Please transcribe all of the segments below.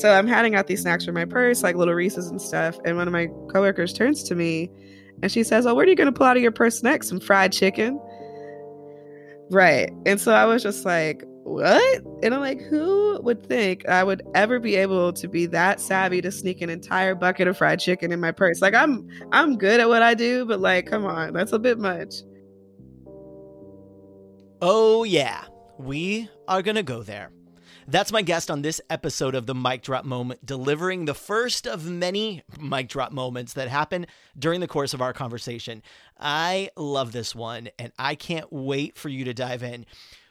So I'm handing out these snacks from my purse, like little Reese's and stuff. And one of my coworkers turns to me and she says, Oh, what are you going to pull out of your purse next? Some fried chicken? Right. And so I was just like, What? And I'm like, Who would think I would ever be able to be that savvy to sneak an entire bucket of fried chicken in my purse? Like I'm I'm good at what I do, but like, come on, that's a bit much. Oh yeah. We are going to go there. That's my guest on this episode of the Mic Drop Moment, delivering the first of many mic drop moments that happen during the course of our conversation. I love this one, and I can't wait for you to dive in.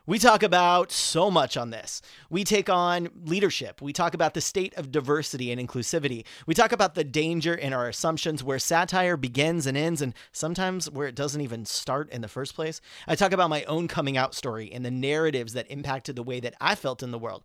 We talk about so much on this. We take on leadership. We talk about the state of diversity and inclusivity. We talk about the danger in our assumptions where satire begins and ends, and sometimes where it doesn't even start in the first place. I talk about my own coming out story and the narratives that impacted the way that I felt in the world.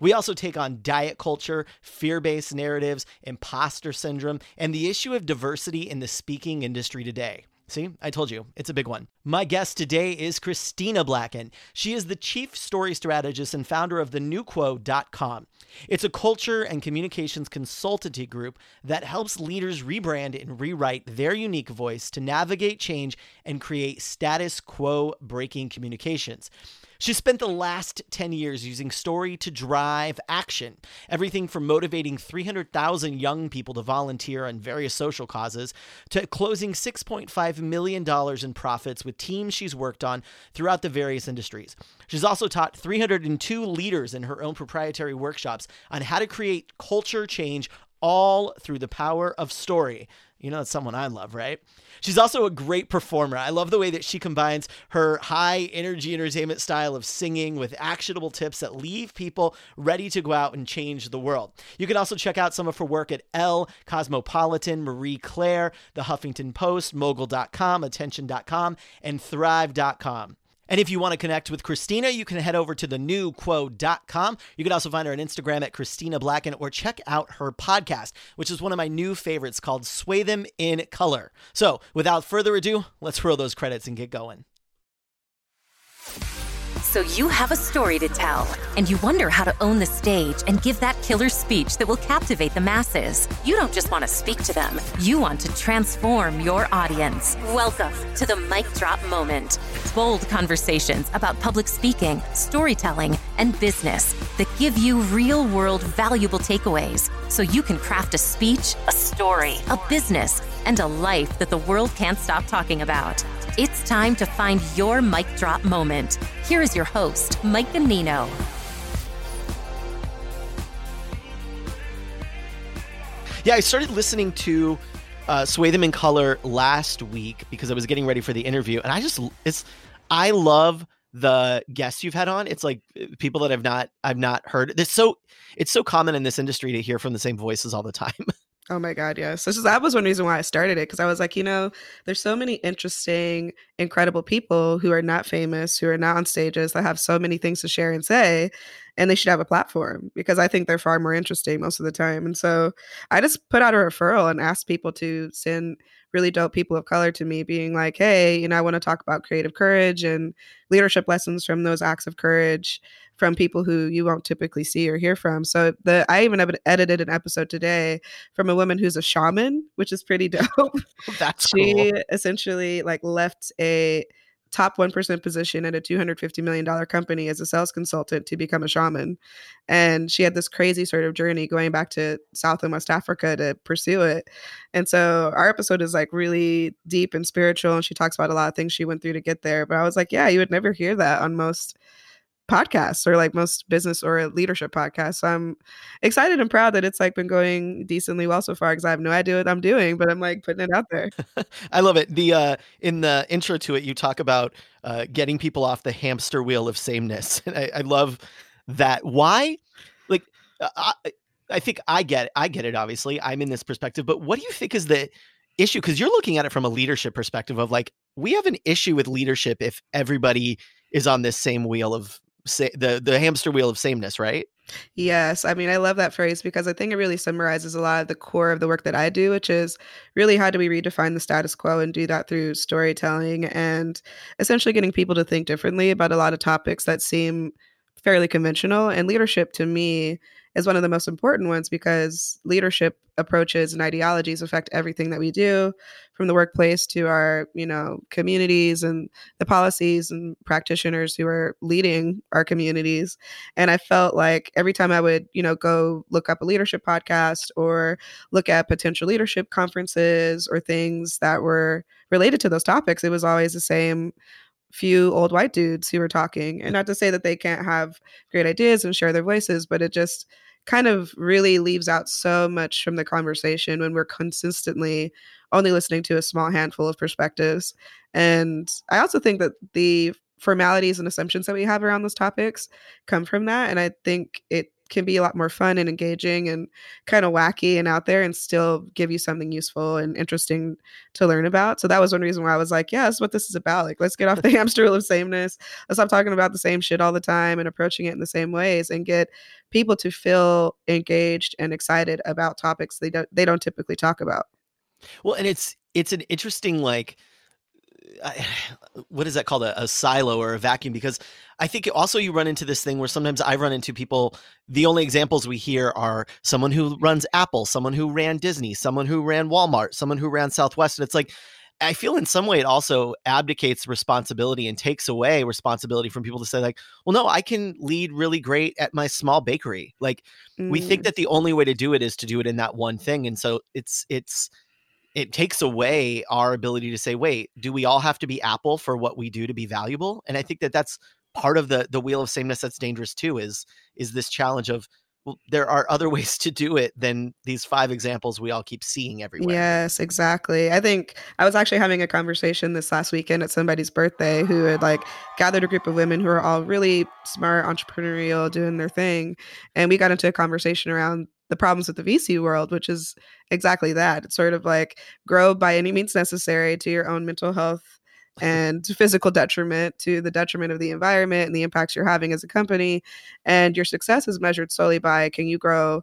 We also take on diet culture, fear based narratives, imposter syndrome, and the issue of diversity in the speaking industry today. See, I told you, it's a big one. My guest today is Christina Blacken. She is the chief story strategist and founder of the newquo.com. It's a culture and communications consultancy group that helps leaders rebrand and rewrite their unique voice to navigate change and create status quo breaking communications. She spent the last 10 years using story to drive action. Everything from motivating 300,000 young people to volunteer on various social causes to closing $6.5 million in profits with teams she's worked on throughout the various industries. She's also taught 302 leaders in her own proprietary workshops on how to create culture change all through the power of story. You know, it's someone I love, right? She's also a great performer. I love the way that she combines her high energy entertainment style of singing with actionable tips that leave people ready to go out and change the world. You can also check out some of her work at Elle, Cosmopolitan, Marie Claire, The Huffington Post, Mogul.com, Attention.com, and Thrive.com. And if you want to connect with Christina, you can head over to thenewquo.com. You can also find her on Instagram at Christina Blacken or check out her podcast, which is one of my new favorites called Sway Them in Color. So without further ado, let's roll those credits and get going. So you have a story to tell, and you wonder how to own the stage and give that killer speech that will captivate the masses. You don't just want to speak to them, you want to transform your audience. Welcome to the Mic Drop Moment. Bold conversations about public speaking, storytelling, and business that give you real world valuable takeaways so you can craft a speech, a story, a business, and a life that the world can't stop talking about. It's time to find your mic drop moment. Here is your host, Mike Ganino. Yeah, I started listening to uh, Sway Them in Color last week because I was getting ready for the interview, and I just it's I love the guests you've had on. It's like uh, people that I've not I've not heard. It's so it's so common in this industry to hear from the same voices all the time. Oh my God, yes. This is, that was one reason why I started it because I was like, you know, there's so many interesting, incredible people who are not famous, who are not on stages, that have so many things to share and say, and they should have a platform because I think they're far more interesting most of the time. And so I just put out a referral and asked people to send really dope people of color to me, being like, hey, you know, I want to talk about creative courage and leadership lessons from those acts of courage from people who you won't typically see or hear from. So the I even edited an episode today from a woman who's a shaman, which is pretty dope. That's she cool. essentially like left a top 1% position at a $250 million company as a sales consultant to become a shaman. And she had this crazy sort of journey going back to South and West Africa to pursue it. And so our episode is like really deep and spiritual. And she talks about a lot of things she went through to get there. But I was like, yeah, you would never hear that on most podcasts or like most business or leadership podcasts. So I'm excited and proud that it's like been going decently well so far because I have no idea what I'm doing, but I'm like putting it out there. I love it. The uh in the intro to it, you talk about uh getting people off the hamster wheel of sameness. And I, I love that. Why? Like uh, I I think I get it. I get it, obviously. I'm in this perspective, but what do you think is the issue? Because you're looking at it from a leadership perspective of like, we have an issue with leadership if everybody is on this same wheel of the the hamster wheel of sameness, right? Yes. I mean, I love that phrase because I think it really summarizes a lot of the core of the work that I do, which is really how do we redefine the status quo and do that through storytelling and essentially getting people to think differently about a lot of topics that seem fairly conventional. And leadership to me is one of the most important ones because leadership approaches and ideologies affect everything that we do from the workplace to our you know communities and the policies and practitioners who are leading our communities. And i felt like every time i would you know go look up a leadership podcast or look at potential leadership conferences or things that were related to those topics it was always the same few old white dudes who were talking. And not to say that they can't have great ideas and share their voices but it just kind of really leaves out so much from the conversation when we're consistently only listening to a small handful of perspectives. And I also think that the formalities and assumptions that we have around those topics come from that. And I think it can be a lot more fun and engaging and kind of wacky and out there and still give you something useful and interesting to learn about. So that was one reason why I was like, yeah, that's what this is about. Like, let's get off the hamster wheel of sameness. Let's stop talking about the same shit all the time and approaching it in the same ways and get people to feel engaged and excited about topics they don't they don't typically talk about. Well, and it's it's an interesting like what is that called a, a, silo or a vacuum because i think also you run into this thing where sometimes i run into people the only examples we hear are someone who runs apple someone who ran disney someone who ran walmart someone who ran southwest and it's like i feel in some way it also abdicates responsibility and takes away responsibility from people to say like well no i can lead really great at my small bakery like mm. we think mm. that the only way to do it is to do it in that one thing and so it's it's it takes away our ability to say wait do we all have to be apple for what we do to be valuable? And i think that that's part of the the wheel of sameness that's dangerous too is is this challenge of there are other ways to do it than these five examples we all keep seeing everywhere. Yes, exactly. I think I was actually having a conversation this last weekend at somebody's birthday who had like gathered a group of women who are all really smart, entrepreneurial, doing their thing. And we got into a conversation around the problems with the VC world, which is exactly that. It's sort of like grow by any means necessary to your own mental health and physical detriment to the detriment of the environment and the impacts you're having as a company. And your success is measured solely by can you grow,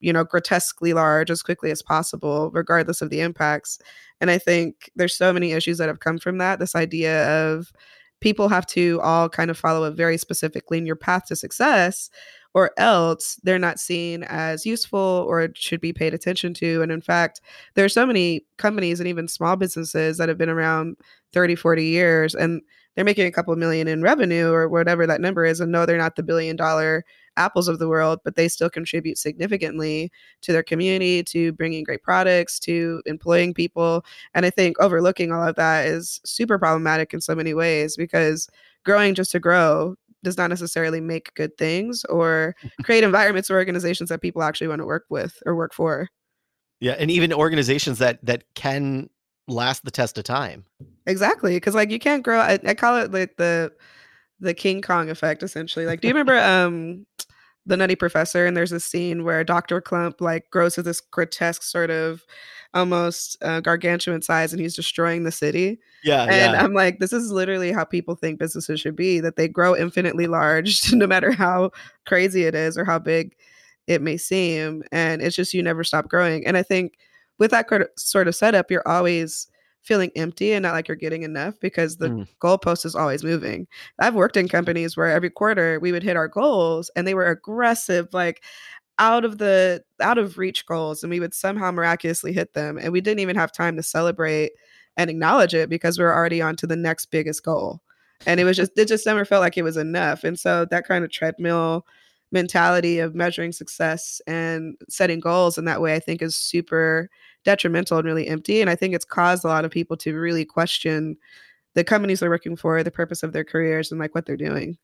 you know, grotesquely large as quickly as possible, regardless of the impacts. And I think there's so many issues that have come from that. This idea of people have to all kind of follow a very specific linear path to success or else they're not seen as useful or should be paid attention to. And in fact, there are so many companies and even small businesses that have been around 30, 40 years and they're making a couple million in revenue or whatever that number is. And no, they're not the billion dollar apples of the world, but they still contribute significantly to their community, to bringing great products, to employing people. And I think overlooking all of that is super problematic in so many ways because growing just to grow does not necessarily make good things or create environments or organizations that people actually want to work with or work for. Yeah, and even organizations that that can last the test of time. Exactly, because like you can't grow. I, I, call it like the the King Kong effect, essentially. Like, do you remember um the Nutty Professor? And there's a scene where Doctor Klump like grows to this grotesque sort of almost uh, gargantuan size and he's destroying the city. Yeah. And yeah. I'm like, this is literally how people think businesses should be that they grow infinitely large, no matter how crazy it is or how big it may seem. And it's just you never stop growing. And I think with that sort of setup, you're always feeling empty and not like you're getting enough because the mm. goalpost is always moving. I've worked in companies where every quarter we would hit our goals and they were aggressive, like out of the out of reach goals and we would somehow miraculously hit them and we didn't even have time to celebrate and acknowledge it because we were already on to the next biggest goal. And it was just it just never felt like it was enough and so that kind of treadmill mentality of measuring success and setting goals in that way i think is super detrimental and really empty and i think it's caused a lot of people to really question the companies they're working for the purpose of their careers and like what they're doing.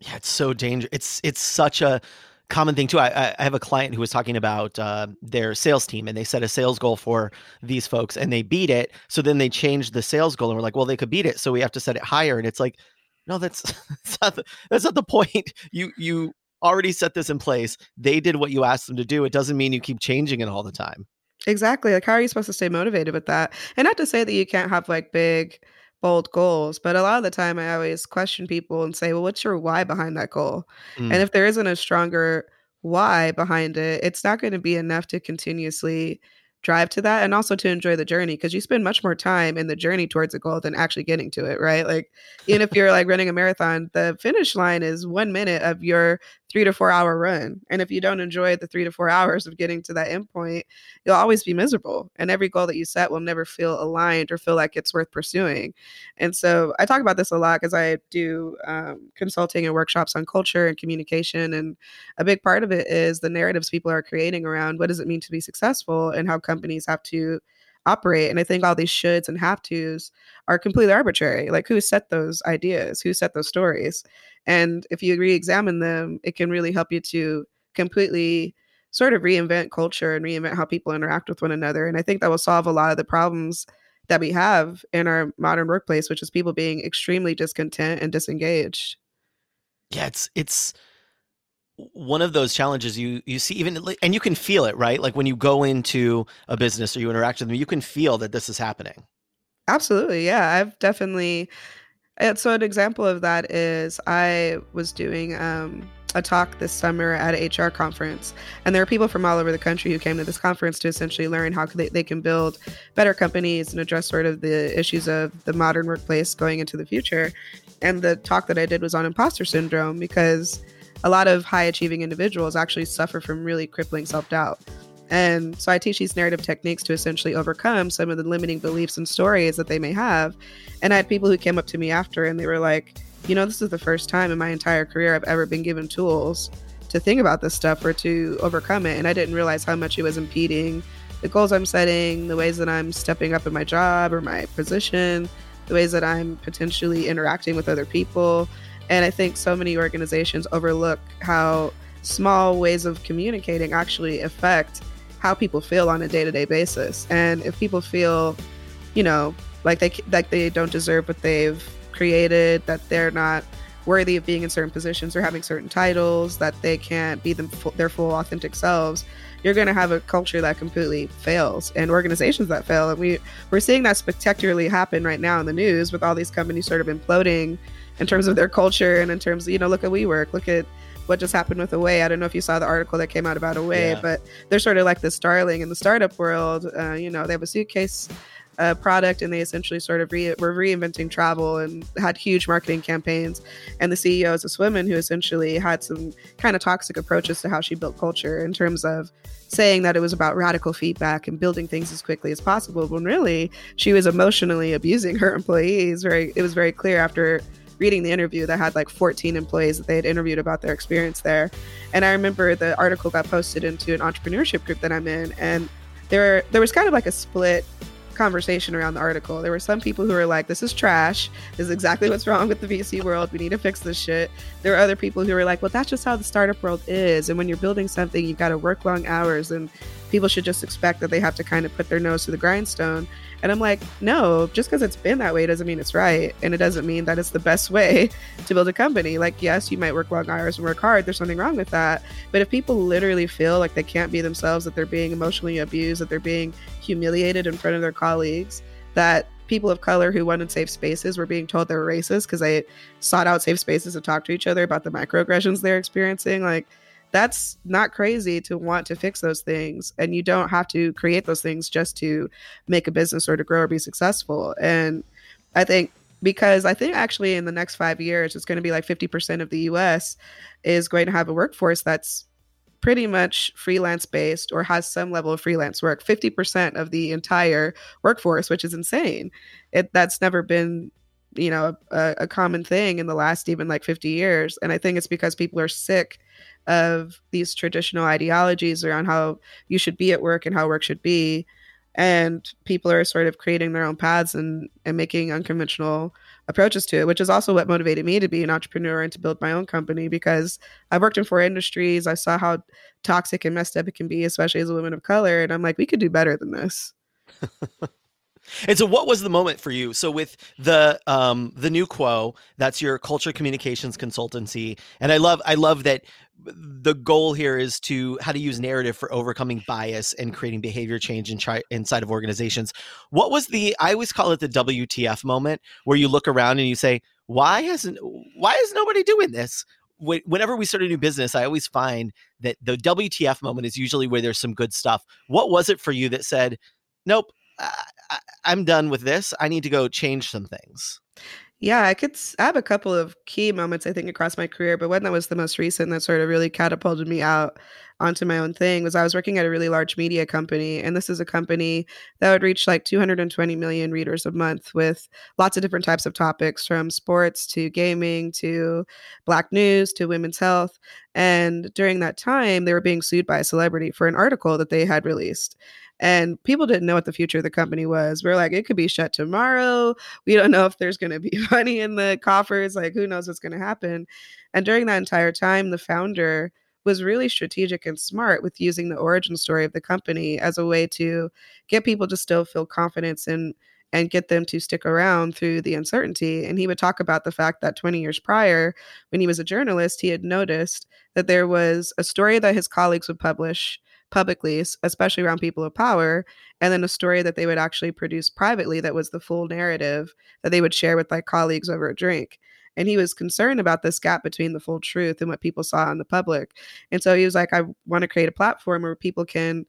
Yeah it's so dangerous it's it's such a common thing too. I, I have a client who was talking about uh, their sales team, and they set a sales goal for these folks, and they beat it. So then they changed the sales goal, and we're like, well, they could beat it, so we have to set it higher. And it's like, no, that's that's not the, that's not the point. You you already set this in place. They did what you asked them to do. It doesn't mean you keep changing it all the time. Exactly. Like, how are you supposed to stay motivated with that? And not to say that you can't have like big bold goals. But a lot of the time, I always question people and say, well, what's your why behind that goal? Mm. And if there isn't a stronger why behind it, it's not going to be enough to continuously drive to that and also to enjoy the journey because you spend much more time in the journey towards a goal than actually getting to it, right? Like, even if you're like running a marathon, the finish line is one minute of your three to four hour run. And if you don't enjoy the three to four hours of getting to that endpoint, you'll always be miserable. And every goal that you set will never feel aligned or feel like it's worth pursuing. And so I talk about this a lot because I do um, consulting and workshops on culture and communication. And a big part of it is the narratives people are creating around what does it mean to be successful and how companies have to operate. And I think all these shoulds and have tos are completely arbitrary. Like who set those ideas? Who set those stories? And if you re-examine them, it can really help you to completely sort of reinvent culture and reinvent how people interact with one another. And I think that will solve a lot of the problems that we have in our modern workplace, which is people being extremely discontent and disengaged. Yeah, it's it's one of those challenges you you see even and you can feel it right like when you go into a business or you interact with them you can feel that this is happening absolutely yeah i've definitely so an example of that is i was doing um, a talk this summer at a hr conference and there are people from all over the country who came to this conference to essentially learn how they, they can build better companies and address sort of the issues of the modern workplace going into the future and the talk that i did was on imposter syndrome because a lot of high achieving individuals actually suffer from really crippling self doubt. And so I teach these narrative techniques to essentially overcome some of the limiting beliefs and stories that they may have. And I had people who came up to me after and they were like, you know, this is the first time in my entire career I've ever been given tools to think about this stuff or to overcome it. And I didn't realize how much it was impeding the goals I'm setting, the ways that I'm stepping up in my job or my position, the ways that I'm potentially interacting with other people. And I think so many organizations overlook how small ways of communicating actually affect how people feel on a day-to-day basis. And if people feel, you know, like they like they don't deserve what they've created, that they're not worthy of being in certain positions or having certain titles, that they can't be them, their full authentic selves, you're going to have a culture that completely fails and organizations that fail. And we we're seeing that spectacularly happen right now in the news with all these companies sort of imploding in terms of their culture and in terms of, you know, look at WeWork, look at what just happened with Away. I don't know if you saw the article that came out about Away, yeah. but they're sort of like the starling in the startup world. Uh, you know, they have a suitcase uh, product and they essentially sort of re- were reinventing travel and had huge marketing campaigns. And the CEO is this woman who essentially had some kind of toxic approaches to how she built culture in terms of saying that it was about radical feedback and building things as quickly as possible when really she was emotionally abusing her employees. Very, it was very clear after reading the interview that had like 14 employees that they had interviewed about their experience there. And I remember the article got posted into an entrepreneurship group that I'm in, and there there was kind of like a split conversation around the article. There were some people who were like, "This is trash. This is exactly what's wrong with the VC world. We need to fix this shit." There were other people who were like, "Well, that's just how the startup world is. And when you're building something, you've got to work long hours, and people should just expect that they have to kind of put their nose to the grindstone." And I'm like, no, just because it's been that way doesn't mean it's right. And it doesn't mean that it's the best way to build a company. Like, yes, you might work long hours and work hard. There's something wrong with that. But if people literally feel like they can't be themselves, that they're being emotionally abused, that they're being humiliated in front of their colleagues, that people of color who wanted safe spaces were being told they were racist because they sought out safe spaces to talk to each other about the microaggressions they're experiencing. Like, that's not crazy to want to fix those things. And you don't have to create those things just to make a business or to grow or be successful. And i think because i think actually in the next five years it's going to be like 50% of the us is going to have a workforce that's pretty much freelance based or has some level of freelance work. 50% of the entire workforce which is insane. It that's never been you know a, a common thing in the last even like 50 years. And i think it's because people are sick of these traditional ideologies around how you should be at work and how work should be. And people are sort of creating their own paths and, and making unconventional approaches to it which is also what motivated me to be an entrepreneur and to build my own company because i've worked in four industries. I saw how toxic and messed up it can be especially as a woman of color. And i'm like we could do better than this And so, what was the moment for you? So, with the um, the new Quo, that's your culture communications consultancy, and I love I love that the goal here is to how to use narrative for overcoming bias and creating behavior change in tri- inside of organizations. What was the I always call it the WTF moment where you look around and you say, why hasn't why is nobody doing this? whenever we start a new business, I always find that the WTF moment is usually where there's some good stuff. What was it for you that said, "Nope, I, I'm done with this. I need to go change some things"? Yeah, I could. I have a couple of key moments I think across my career, but one that was the most recent that sort of really catapulted me out onto my own thing was I was working at a really large media company, and this is a company that would reach like 220 million readers a month with lots of different types of topics, from sports to gaming to Black news to women's health. And during that time, they were being sued by a celebrity for an article that they had released and people didn't know what the future of the company was. We are like, it could be shut tomorrow. We don't know if there's going to be money in the coffers. Like, who knows what's going to happen? And during that entire time, the founder was really strategic and smart with using the origin story of the company as a way to get people to still feel confidence and and get them to stick around through the uncertainty. And he would talk about the fact that 20 years prior, when he was a journalist, he had noticed that there was a story that his colleagues would publish publicly, especially around people of power, and then a story that they would actually produce privately that was the full narrative that they would share with like colleagues over a drink. And he was concerned about this gap between the full truth and what people saw in the public. And so he was like, I want to create a platform where people can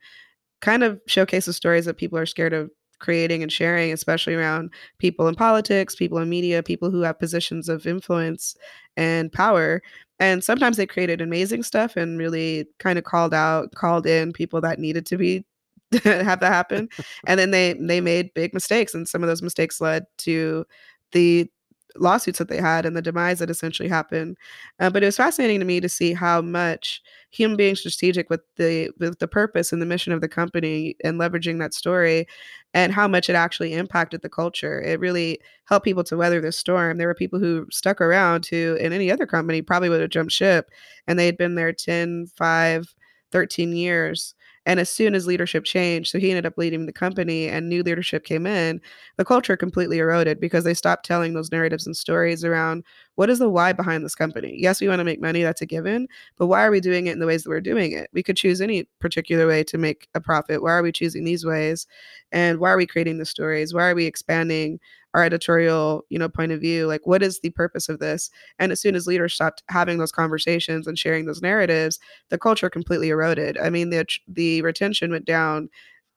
kind of showcase the stories that people are scared of creating and sharing, especially around people in politics, people in media, people who have positions of influence and power and sometimes they created amazing stuff and really kind of called out called in people that needed to be have that happen and then they they made big mistakes and some of those mistakes led to the lawsuits that they had and the demise that essentially happened. Uh, but it was fascinating to me to see how much him being strategic with the with the purpose and the mission of the company and leveraging that story and how much it actually impacted the culture. It really helped people to weather the storm. There were people who stuck around who in any other company probably would have jumped ship and they had been there 10, 5, 13 years and as soon as leadership changed, so he ended up leading the company and new leadership came in, the culture completely eroded because they stopped telling those narratives and stories around what is the why behind this company? Yes, we want to make money, that's a given, but why are we doing it in the ways that we're doing it? We could choose any particular way to make a profit. Why are we choosing these ways? And why are we creating the stories? Why are we expanding our editorial you know point of view like what is the purpose of this? And as soon as leaders stopped having those conversations and sharing those narratives the culture completely eroded. I mean the the retention went down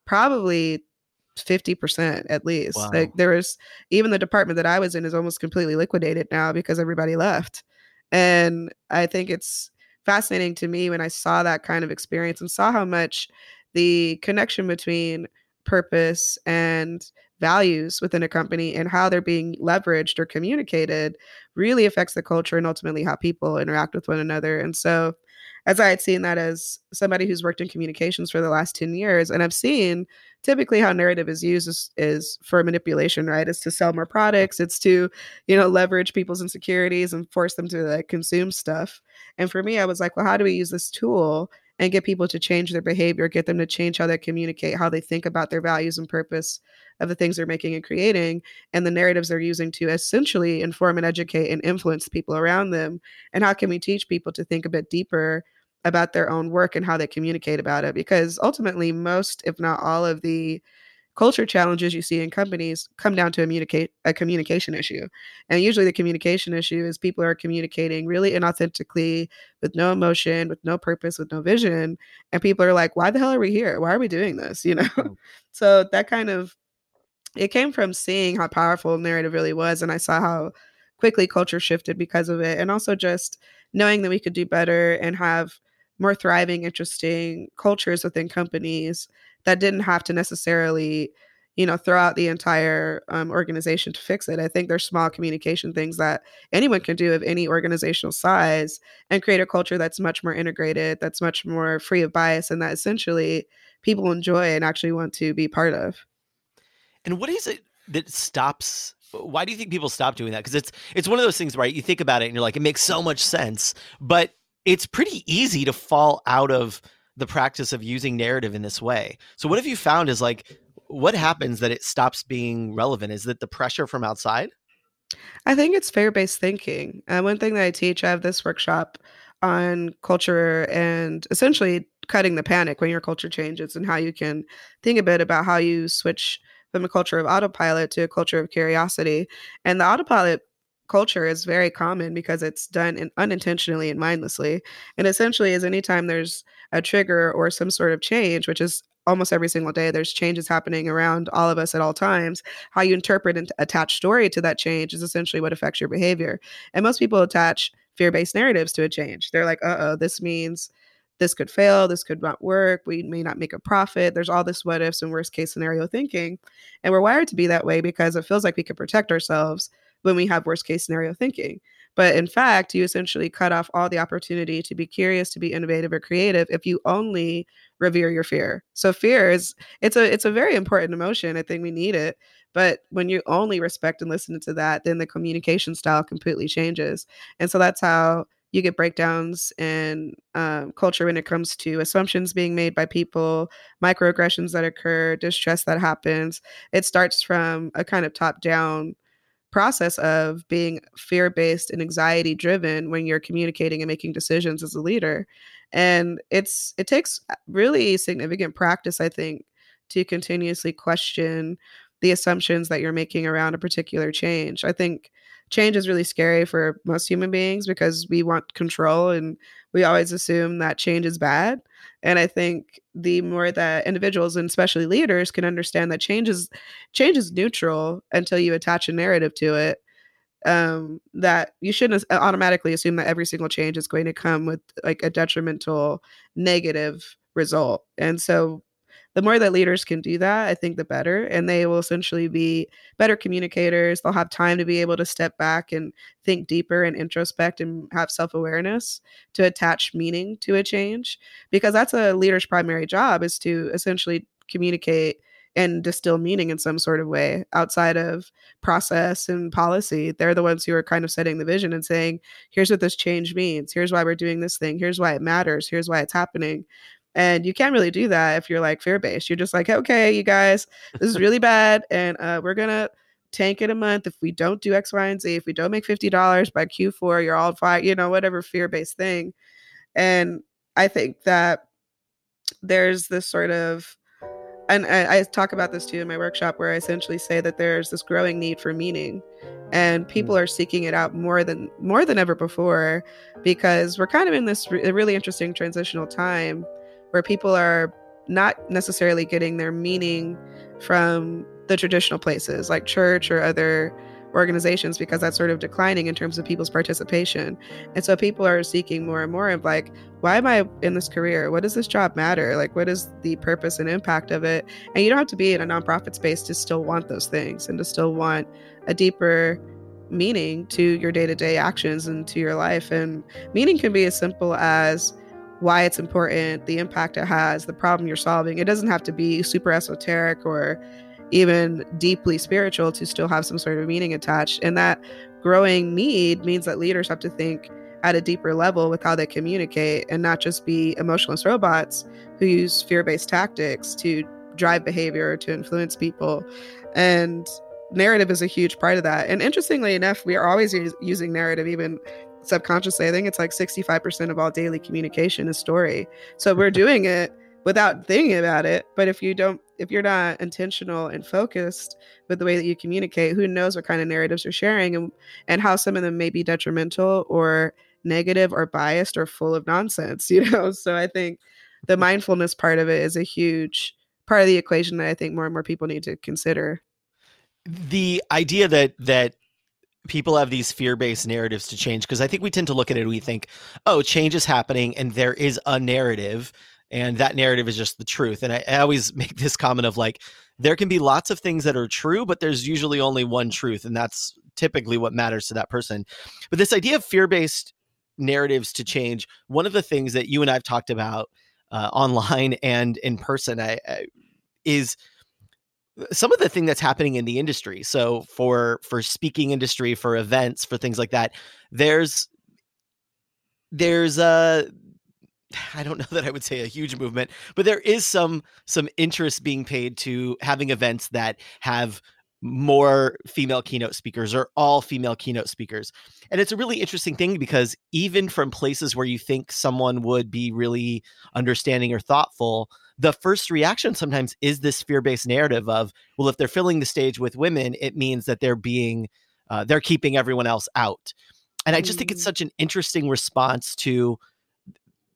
probably 50% at least. Wow. like there was even the department that i was in is almost completely liquidated now because everybody left. And i think it's fascinating to me when i saw that kind of experience and saw how much the connection between purpose and values within a company and how they're being leveraged or communicated really affects the culture and ultimately how people interact with one another. And so, as I had seen that as somebody who's worked in communications for the last 10 years, and I've seen typically how narrative is used is, is for manipulation, right? It's to sell more products, it's to, you know, leverage people's insecurities and force them to like consume stuff. And for me, I was like, well, how do we use this tool and get people to change their behavior, get them to change how they communicate, how they think about their values and purpose of the things they're making and creating, and the narratives they're using to essentially inform and educate and influence people around them. And how can we teach people to think a bit deeper about their own work and how they communicate about it? Because ultimately, most, if not all, of the culture challenges you see in companies come down to a, communicate, a communication issue. And usually the communication issue is people are communicating really inauthentically with no emotion, with no purpose, with no vision. And people are like, why the hell are we here? Why are we doing this? You know? Mm. so that kind of it came from seeing how powerful narrative really was. And I saw how quickly culture shifted because of it. And also just knowing that we could do better and have more thriving, interesting cultures within companies that didn't have to necessarily, you know, throw out the entire um, organization to fix it. I think there's small communication things that anyone can do of any organizational size and create a culture that's much more integrated, that's much more free of bias, and that essentially people enjoy and actually want to be part of. And what is it that stops why do you think people stop doing that? Because it's it's one of those things, right? You think about it and you're like, it makes so much sense, but it's pretty easy to fall out of the practice of using narrative in this way. So, what have you found is like, what happens that it stops being relevant? Is that the pressure from outside? I think it's fear based thinking. Uh, one thing that I teach, I have this workshop on culture and essentially cutting the panic when your culture changes and how you can think a bit about how you switch from a culture of autopilot to a culture of curiosity. And the autopilot culture is very common because it's done in, unintentionally and mindlessly. And essentially, is anytime there's a trigger or some sort of change, which is almost every single day, there's changes happening around all of us at all times. How you interpret and attach story to that change is essentially what affects your behavior. And most people attach fear based narratives to a change. They're like, uh oh, this means this could fail, this could not work, we may not make a profit. There's all this what ifs and worst case scenario thinking. And we're wired to be that way because it feels like we can protect ourselves when we have worst case scenario thinking. But in fact, you essentially cut off all the opportunity to be curious, to be innovative or creative if you only revere your fear. So fear is it's a it's a very important emotion. I think we need it. But when you only respect and listen to that, then the communication style completely changes. And so that's how you get breakdowns in um, culture when it comes to assumptions being made by people, microaggressions that occur, distress that happens. It starts from a kind of top down process of being fear based and anxiety driven when you're communicating and making decisions as a leader. And it's it takes really significant practice, I think, to continuously question the assumptions that you're making around a particular change. I think change is really scary for most human beings because we want control and we always assume that change is bad. And I think the more that individuals and especially leaders can understand that change is change is neutral until you attach a narrative to it. Um, that you shouldn't automatically assume that every single change is going to come with like a detrimental negative result. And so the more that leaders can do that, I think the better. And they will essentially be better communicators. They'll have time to be able to step back and think deeper and introspect and have self awareness to attach meaning to a change. Because that's a leader's primary job is to essentially communicate and distill meaning in some sort of way outside of process and policy. They're the ones who are kind of setting the vision and saying, here's what this change means. Here's why we're doing this thing. Here's why it matters. Here's why it's happening. And you can't really do that if you're like fear based. You're just like, okay, you guys, this is really bad. And uh, we're going to tank it a month if we don't do X, Y, and Z. If we don't make $50 by Q4, you're all fine, you know, whatever fear based thing. And I think that there's this sort of, and I, I, talk about this too in my workshop where I essentially say that there's this growing need for meaning and people mm. are seeking it out more than more than ever before because we're kind of in this re- really interesting transitional time where people are not necessarily getting their meaning from the traditional places like church or other organizations because that's sort of declining in terms of people's participation. And so people are seeking more and more of like, why am I in this career? What does this job matter? Like, what is the purpose and impact of it? And you don't have to be in a nonprofit space to still want those things and to still want a deeper meaning to your day to day actions and to your life. And meaning can be as simple as, why it's important, the impact it has, the problem you're solving. It doesn't have to be super esoteric or even deeply spiritual to still have some sort of meaning attached. And that growing need means that leaders have to think at a deeper level with how they communicate and not just be emotionless robots who use fear based tactics to drive behavior, to influence people. And narrative is a huge part of that. And interestingly enough, we are always using narrative, even subconsciously. I think it's like 65% of all daily communication is story. So we're doing it without thinking about it. But if you don't, if you're not intentional and focused with the way that you communicate, who knows what kind of narratives you're sharing and, and how some of them may be detrimental or negative or biased or full of nonsense, you know? So I think the mindfulness part of it is a huge part of the equation that I think more and more people need to consider. The idea that, that, people have these fear-based narratives to change because I think we tend to look at it and we think, oh, change is happening and there is a narrative and that narrative is just the truth. And I, I, always make this comment of like, there can be lots of things that are true, but there's usually only one truth, and that's typically what matters to that person. But this idea of fear-based narratives to change, one of the things that you and I've talked about uh, online and in person, I, I, is some of the thing that's happening in the industry so for for speaking industry for events for things like that there's there's a I don't know that I would say a huge movement, but there is some some interest being paid to having events that have more female keynote speakers or all female keynote speakers. And it's a really interesting thing because even from places where you think someone would be really understanding or thoughtful, the first reaction sometimes is this fear based narrative of, well, if they're filling the stage with women, it means that they're being uh, they're keeping everyone else out. And I just think it's mm. such an interesting response to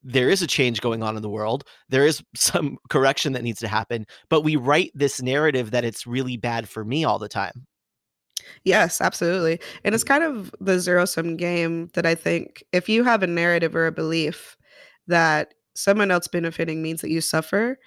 there is a change going on in the world. There is some correction that needs to happen, but we write this narrative that it's really bad for me all the time. Yes, absolutely. And it's kind of the zero sum game that I think if you have a narrative or a belief that someone else benefiting means that you suffer,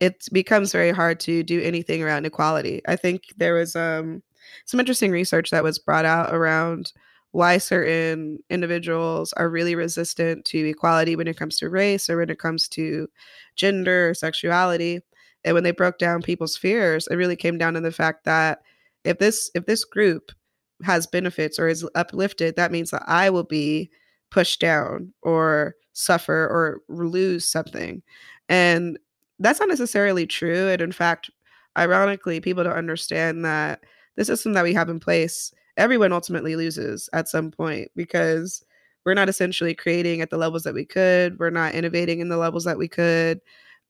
it becomes very hard to do anything around equality. I think there was um, some interesting research that was brought out around why certain individuals are really resistant to equality when it comes to race or when it comes to gender or sexuality. And when they broke down people's fears, it really came down to the fact that if this if this group has benefits or is uplifted, that means that I will be pushed down or suffer or lose something. And that's not necessarily true. And in fact, ironically, people don't understand that the system that we have in place, everyone ultimately loses at some point because we're not essentially creating at the levels that we could. We're not innovating in the levels that we could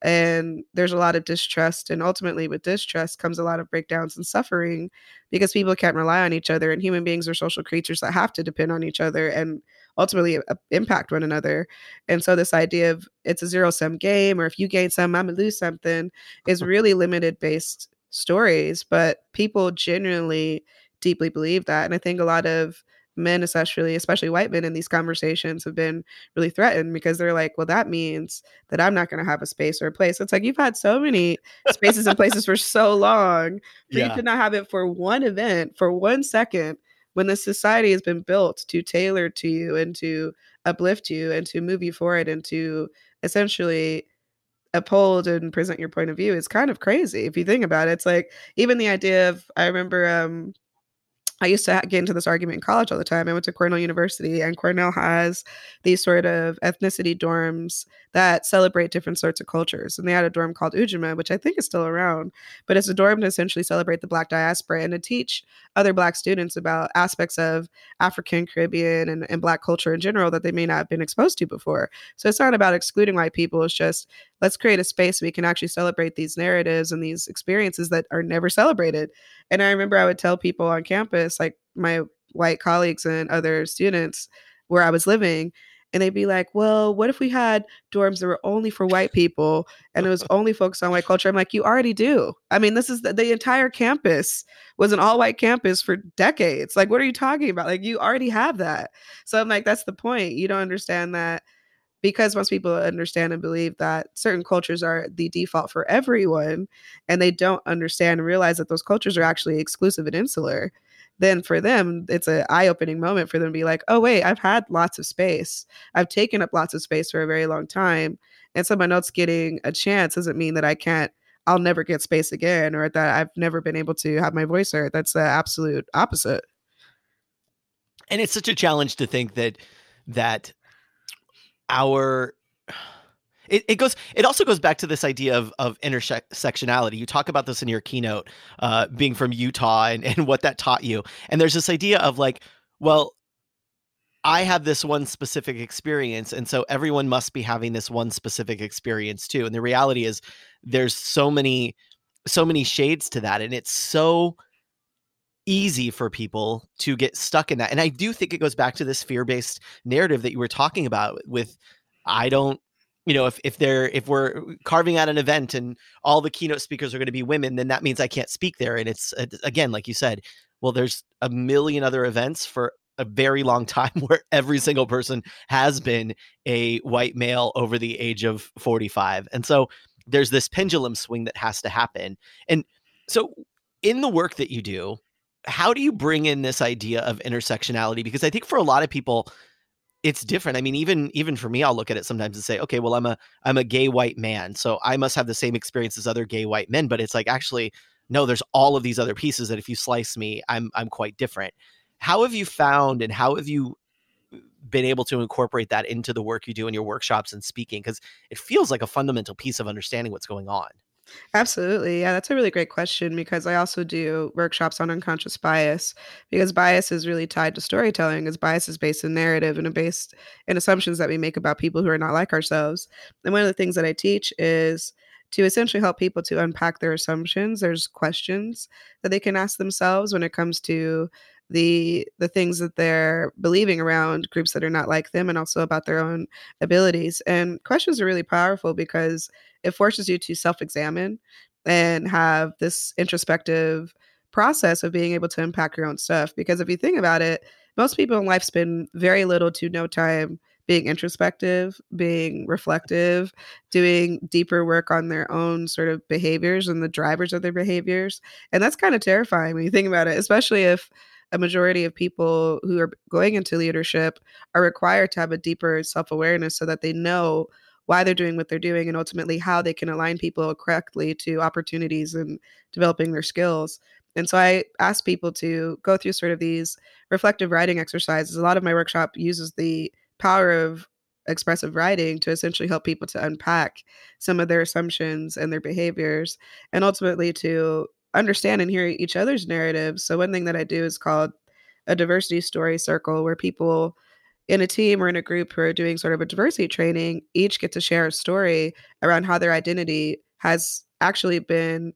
and there's a lot of distrust and ultimately with distrust comes a lot of breakdowns and suffering because people can't rely on each other and human beings are social creatures that have to depend on each other and ultimately uh, impact one another. And so this idea of it's a zero sum game or if you gain some i'm gonna lose something is really limited based stories but people genuinely deeply believe that and i think a lot of men especially especially white men in these conversations have been really threatened because they're like well that means that i'm not going to have a space or a place it's like you've had so many spaces and places for so long for yeah. you to not have it for one event for one second when the society has been built to tailor to you and to uplift you and to move you forward and to essentially uphold and present your point of view is kind of crazy if you think about it. It's like even the idea of I remember um I used to get into this argument in college all the time. I went to Cornell University, and Cornell has these sort of ethnicity dorms that celebrate different sorts of cultures. And they had a dorm called Ujamaa, which I think is still around, but it's a dorm to essentially celebrate the Black diaspora and to teach other Black students about aspects of African, Caribbean, and, and Black culture in general that they may not have been exposed to before. So it's not about excluding white people, it's just let's create a space we can actually celebrate these narratives and these experiences that are never celebrated. And I remember I would tell people on campus, like my white colleagues and other students where I was living, and they'd be like, "Well, what if we had dorms that were only for white people and it was only focused on white culture?" I'm like, "You already do. I mean, this is the, the entire campus was an all-white campus for decades. Like, what are you talking about? Like, you already have that." So I'm like, "That's the point. You don't understand that." Because most people understand and believe that certain cultures are the default for everyone, and they don't understand and realize that those cultures are actually exclusive and insular then for them it's an eye-opening moment for them to be like oh wait i've had lots of space. I've taken up lots of space for a very long time and someone else getting a chance doesn't mean that i can't i'll never get space again or that i've never been able to have my voice heard. That's the absolute opposite. And it's such a challenge to think that that our it, it goes it also goes back to this idea of of intersectionality you talk about this in your keynote uh, being from utah and, and what that taught you and there's this idea of like well I have this one specific experience, and so everyone must be having this one specific experience too. And the reality is, there's so many, so many shades to that, and it's so easy for people to get stuck in that. And I do think it goes back to this fear-based narrative that you were talking about. With I don't you know, if if they're if we're carving out an event and all the keynote speakers are going to be women, then that means I can't speak there. And it's uh, again, like you said, well, there's a million other events for a very long time where every single person has been a white male over the age of 45. And so there's this pendulum swing that has to happen. And so in the work that you do, how do you bring in this idea of intersectionality? Because I think for a lot of people, it's different. I mean, even even for me, I'll look at it sometimes and say, okay, well, I'm a I'm a gay white man, so I must have the same experience as other gay white men. But it's like actually, no, there's all of these other pieces that if you slice me, I'm I'm quite different. How have you found and how have you been able to incorporate that into the work you do in your workshops and speaking? Because it feels like a fundamental piece of understanding what's going on. Absolutely. Yeah, that's a really great question because I also do workshops on unconscious bias because bias is really tied to storytelling as bias is based in narrative and based in assumptions that we make about people who are not like ourselves. And one of the things that I teach is to essentially help people to unpack their assumptions. There's questions that they can ask themselves when it comes to the the things that they're believing around groups that are not like them and also about their own abilities and questions are really powerful because it forces you to self-examine and have this introspective process of being able to impact your own stuff because if you think about it most people in life spend very little to no time being introspective, being reflective, doing deeper work on their own sort of behaviors and the drivers of their behaviors. And that's kind of terrifying when you think about it, especially if a majority of people who are going into leadership are required to have a deeper self awareness so that they know why they're doing what they're doing and ultimately how they can align people correctly to opportunities and developing their skills. And so I ask people to go through sort of these reflective writing exercises. A lot of my workshop uses the power of expressive writing to essentially help people to unpack some of their assumptions and their behaviors and ultimately to understand and hear each other's narratives. So one thing that I do is called a diversity story circle where people in a team or in a group who are doing sort of a diversity training each get to share a story around how their identity has actually been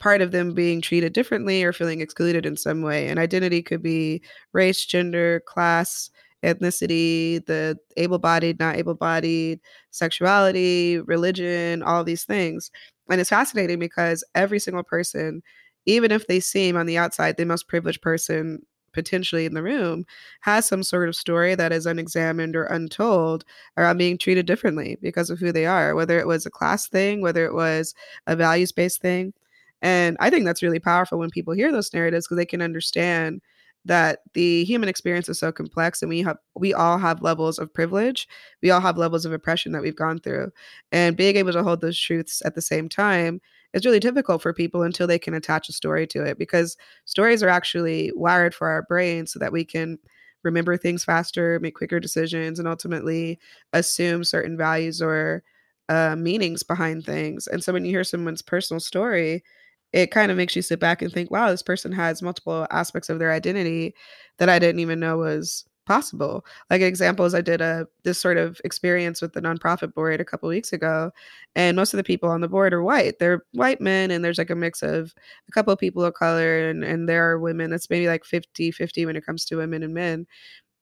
part of them being treated differently or feeling excluded in some way. And identity could be race, gender, class, ethnicity, the able bodied, not able bodied, sexuality, religion, all these things. And it's fascinating because every single person, even if they seem on the outside the most privileged person potentially in the room, has some sort of story that is unexamined or untold around being treated differently because of who they are, whether it was a class thing, whether it was a values based thing. And I think that's really powerful when people hear those narratives because they can understand that the human experience is so complex and we have we all have levels of privilege. We all have levels of oppression that we've gone through. And being able to hold those truths at the same time is really difficult for people until they can attach a story to it because stories are actually wired for our brains so that we can remember things faster make quicker decisions and ultimately assume certain values or uh, meanings behind things. And so when you hear someone's personal story it kind of makes you sit back and think, wow, this person has multiple aspects of their identity that I didn't even know was possible. Like examples, I did a this sort of experience with the nonprofit board a couple weeks ago, and most of the people on the board are white. They're white men, and there's like a mix of a couple of people of color, and and there are women. That's maybe like 50 50 when it comes to women and men.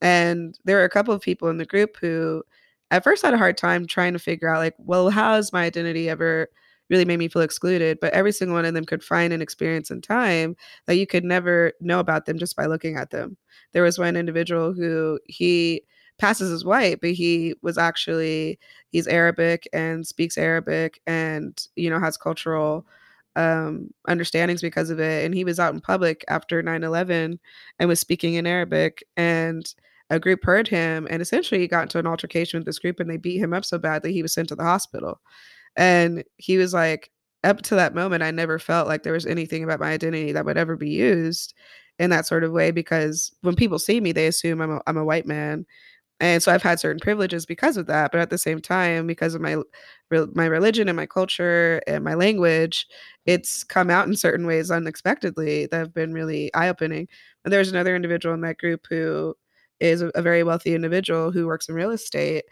And there are a couple of people in the group who at first had a hard time trying to figure out like, well, how is my identity ever really made me feel excluded. But every single one of them could find an experience in time that you could never know about them just by looking at them. There was one individual who he passes as white, but he was actually he's Arabic and speaks Arabic and you know has cultural um, understandings because of it. And he was out in public after 9 11 and was speaking in Arabic. And a group heard him and essentially he got into an altercation with this group and they beat him up so bad that he was sent to the hospital. And he was like, up to that moment, I never felt like there was anything about my identity that would ever be used in that sort of way because when people see me, they assume I'm a, I'm a white man. And so I've had certain privileges because of that, but at the same time, because of my my religion and my culture and my language, it's come out in certain ways unexpectedly that have been really eye opening. And there's another individual in that group who is a, a very wealthy individual who works in real estate,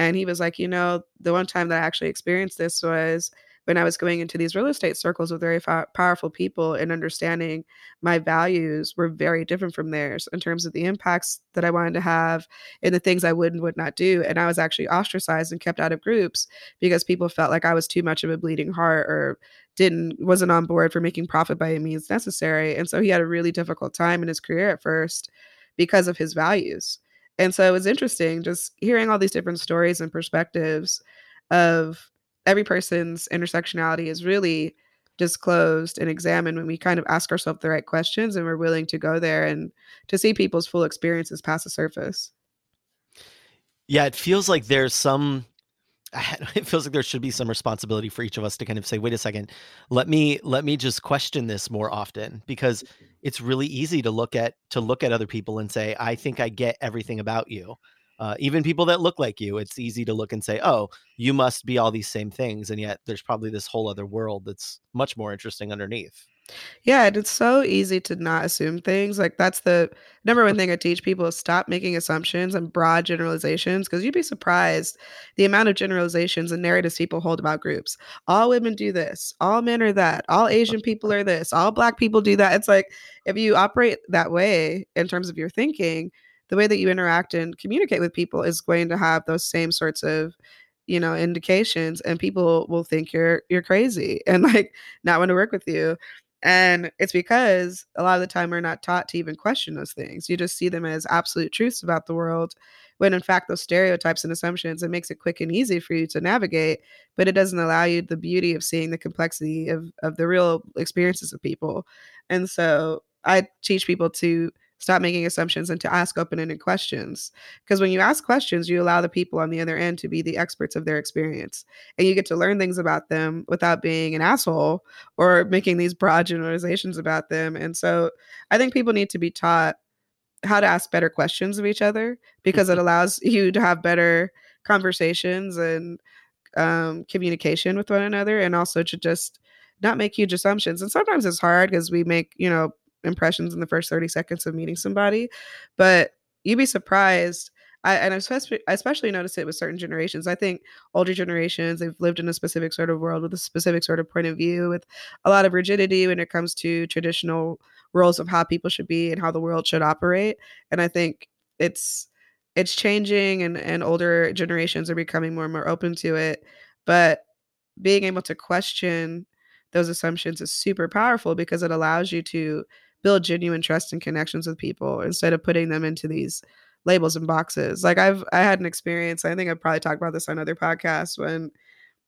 and he was like, you know, the one time that I actually experienced this was when I was going into these real estate circles with very powerful people and understanding my values were very different from theirs in terms of the impacts that I wanted to have and the things I would and would not do. And I was actually ostracized and kept out of groups because people felt like I was too much of a bleeding heart or didn't wasn't on board for making profit by any means necessary. And so he had a really difficult time in his career at first because of his values. And so it was interesting just hearing all these different stories and perspectives of every person's intersectionality is really disclosed and examined when we kind of ask ourselves the right questions and we're willing to go there and to see people's full experiences past the surface. Yeah, it feels like there's some it feels like there should be some responsibility for each of us to kind of say wait a second let me let me just question this more often because it's really easy to look at to look at other people and say i think i get everything about you. Uh, even people that look like you it's easy to look and say oh you must be all these same things and yet there's probably this whole other world that's much more interesting underneath Yeah, and it's so easy to not assume things. Like that's the number one thing I teach people is stop making assumptions and broad generalizations because you'd be surprised the amount of generalizations and narratives people hold about groups. All women do this, all men are that, all Asian people are this, all black people do that. It's like if you operate that way in terms of your thinking, the way that you interact and communicate with people is going to have those same sorts of you know indications and people will think you're you're crazy and like not want to work with you and it's because a lot of the time we're not taught to even question those things. You just see them as absolute truths about the world, when in fact, those stereotypes and assumptions, it makes it quick and easy for you to navigate, but it doesn't allow you the beauty of seeing the complexity of, of the real experiences of people. And so I teach people to stop making assumptions and to ask open-ended questions because when you ask questions you allow the people on the other end to be the experts of their experience and you get to learn things about them without being an asshole or making these broad generalizations about them and so i think people need to be taught how to ask better questions of each other because it mm-hmm. allows you to have better conversations and um, communication with one another and also to just not make huge assumptions and sometimes it's hard because we make you know impressions in the first 30 seconds of meeting somebody. But you'd be surprised. I, and I especially, I especially notice it with certain generations. I think older generations, they've lived in a specific sort of world with a specific sort of point of view, with a lot of rigidity when it comes to traditional roles of how people should be and how the world should operate. And I think it's it's changing and, and older generations are becoming more and more open to it. But being able to question those assumptions is super powerful because it allows you to build genuine trust and connections with people instead of putting them into these labels and boxes. Like I've I had an experience, I think I've probably talked about this on other podcasts when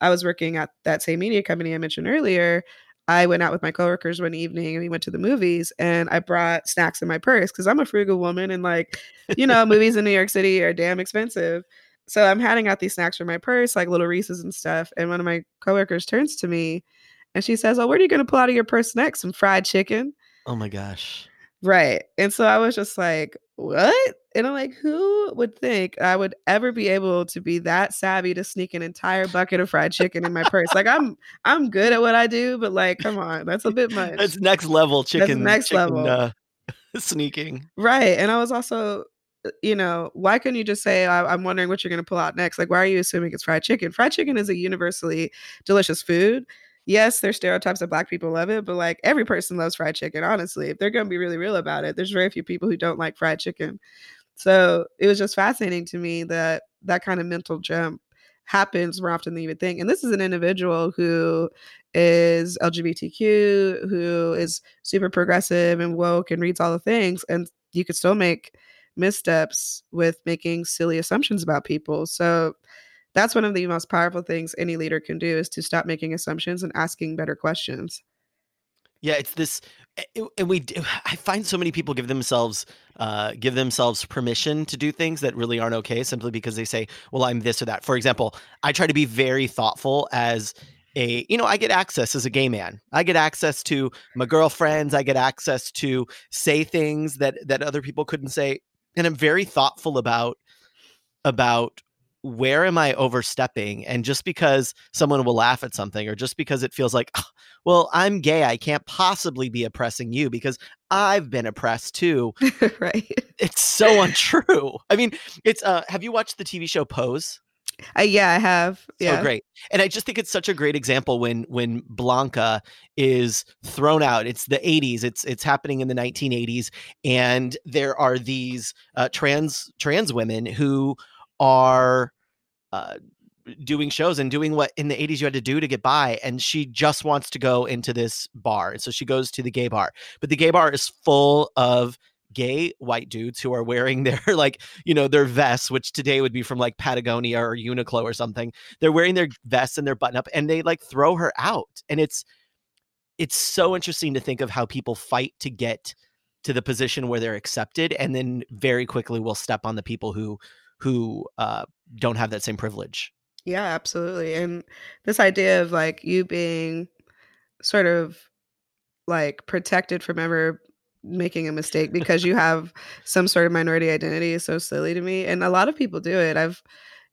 I was working at that same media company I mentioned earlier. I went out with my coworkers one evening and we went to the movies and I brought snacks in my purse because I'm a frugal woman and like, you know, movies in New York City are damn expensive. So I'm handing out these snacks from my purse, like little Reese's and stuff. And one of my coworkers turns to me and she says, Oh, what are you going to pull out of your purse next? Some fried chicken. Oh my gosh. Right. And so I was just like, what? And I'm like, who would think I would ever be able to be that savvy to sneak an entire bucket of fried chicken in my purse? Like I'm I'm good at what I do, but like, come on, that's a bit much. That's next level chicken. That's next chicken, level. Uh, sneaking. Right. And I was also uh, you know, why couldn't you just say, I- am wondering what you're going to pull out next? Like, why are you assuming it's fried chicken? Fried chicken is a universally delicious food yes, there's stereotypes that black people love it, but like every person loves fried chicken, honestly. If they're gonna be really real about it, there's very few people who don't like fried chicken. So it was just fascinating to me that that kind of mental jump happens more often than you would think. And this is an individual who is LGBTQ, who is super progressive and woke and reads all the things. And you could still make missteps with making silly assumptions about people. So that's one of the most powerful things any leader can do is to stop making assumptions and asking better questions. Yeah it's this and we i find so many people give themselves uh, give themselves permission to do things that really aren't okay simply because they say well i'm this or that. For example i try to be very thoughtful as a you know i get access as a gay man. I get access to my girlfriends. I get access to say things that that other people couldn't say. And i'm very thoughtful about about where am I overstepping? And just because someone will laugh at something, or just because it feels like, oh, well, I'm gay, I can't possibly be oppressing you because I've been oppressed too. right. It's so untrue. I mean, it's uh have you watched the TV show Pose? Uh, yeah, I have. Yeah, so great. And I just think it's such a great example when when Blanca is thrown out. It's the 80s. It's it's happening in the 1980s, and there are these uh, trans trans women who are uh, doing shows and doing what in the 80s you had to do to get by and she just wants to go into this bar and so she goes to the gay bar. But the gay bar is full of gay white dudes who are wearing their like you know their vests which today would be from like patagonia or uniqlo or something. They're wearing their vests and their button up and they like throw her out and it's it's so interesting to think of how people fight to get to the position where they're accepted and then very quickly will step on the people who who uh, don't have that same privilege. Yeah, absolutely. And this idea of like you being sort of like protected from ever making a mistake because you have some sort of minority identity is so silly to me. And a lot of people do it. I've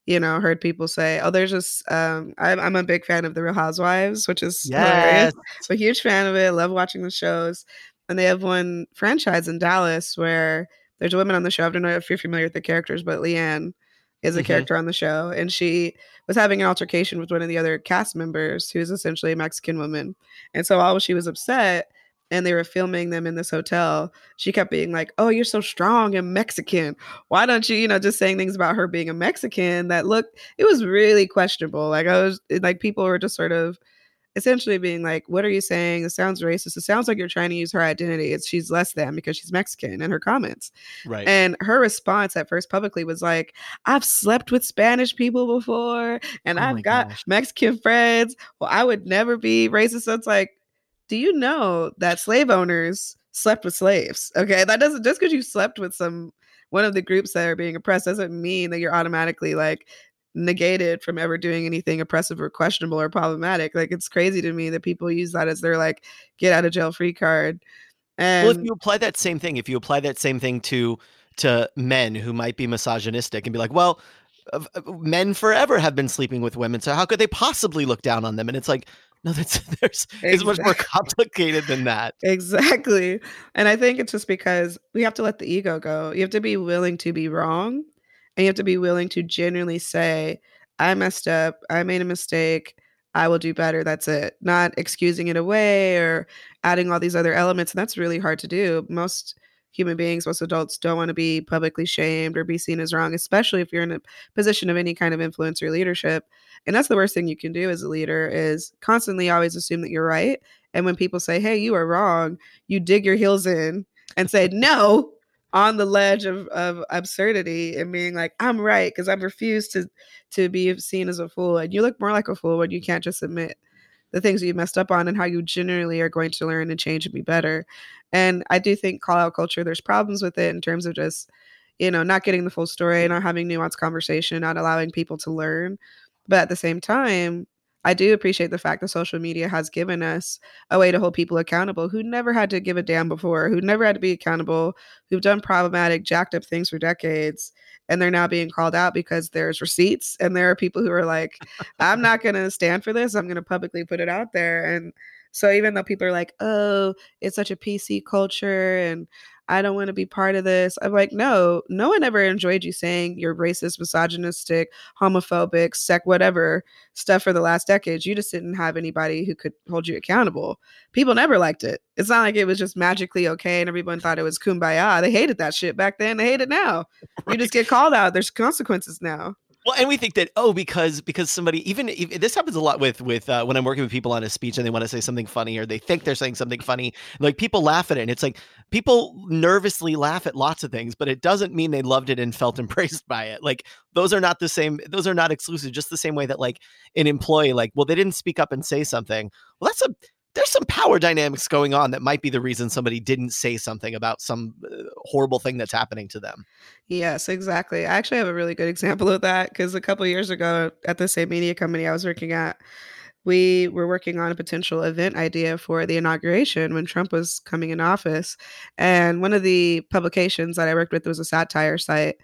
you know, heard people say, "Oh, there's just." Um, I'm, I'm a big fan of the Real Housewives, which is yes. hilarious. A huge fan of it. Love watching the shows, and they have one franchise in Dallas where there's a woman on the show. I don't know if you're familiar with the characters, but LeeAnne is a mm-hmm. character on the show, and she was having an altercation with one of the other cast members, who's essentially a Mexican woman. And so while she was upset, and they were filming them in this hotel, she kept being like, "Oh, you're so strong and Mexican. Why don't you, you know, just saying things about her being a Mexican that look it was really questionable. Like I was like people were just sort of essentially being like, "What are you saying? It sounds racist. It sounds like you're trying to use her identity. It's she's less than because she's Mexican." In her comments, right? And her response at first publicly was like, "I've slept with Spanish people before, and oh I've got gosh. Mexican friends. Well, I would never be racist." So it's like, do you know that slave owners slept with slaves? Okay, that doesn't just because you slept with some one of the groups that are being oppressed doesn't mean that you're automatically like negated from ever doing anything oppressive or questionable or problematic. Like it's crazy to me that people use that as their like get out of jail free card. And well, if you apply that same thing, if you apply that same thing to to men who might be misogynistic and be like, well, uh, men forever have been sleeping with women, so how could they possibly look down on them? And it's like, no, that's there's exactly. it's much more complicated than that. Exactly. And I think it's just because we have to let the ego go. You have to be willing to be wrong and you have to be willing to genuinely say, I messed up, I made a mistake, I will do better. That's it. Not excusing it away or adding all these other elements. And that's really hard to do. Most human beings, most adults don't want to be publicly shamed or be seen as wrong, especially if you're in a position of any kind of influence or leadership. And that's the worst thing you can do as a leader is constantly always assume that you're right. And when people say, hey, you are wrong, you dig your heels in and say, no, on the ledge of, of absurdity and being like, I'm right, because I've refused to to be seen as a fool. And you look more like a fool when you can't just admit the things that you messed up on and how you generally are going to learn and change and be better. And I do think call out culture, there's problems with it in terms of just, you know, not getting the full story, not having nuanced conversation, not allowing people to learn. But at the same time, I do appreciate the fact that social media has given us a way to hold people accountable who never had to give a damn before, who never had to be accountable, who've done problematic, jacked up things for decades, and they're now being called out because there's receipts. And there are people who are like, I'm not going to stand for this. I'm going to publicly put it out there. And so even though people are like, oh, it's such a PC culture and I don't want to be part of this. I'm like, no, no one ever enjoyed you saying you're racist, misogynistic, homophobic, sec, whatever stuff for the last decades. You just didn't have anybody who could hold you accountable. People never liked it. It's not like it was just magically okay and everyone thought it was kumbaya. They hated that shit back then. They hate it now. Right. You just get called out. There's consequences now. Well, and we think that oh, because because somebody even if, this happens a lot with with uh, when I'm working with people on a speech and they want to say something funny or they think they're saying something funny, like people laugh at it, and it's like people nervously laugh at lots of things, but it doesn't mean they loved it and felt embraced by it. Like those are not the same; those are not exclusive. Just the same way that like an employee, like well, they didn't speak up and say something. Well, that's a there's some power dynamics going on that might be the reason somebody didn't say something about some uh, horrible thing that's happening to them. Yes, exactly. I actually have a really good example of that because a couple years ago at the same media company I was working at, we were working on a potential event idea for the inauguration when Trump was coming in office. And one of the publications that I worked with was a satire site.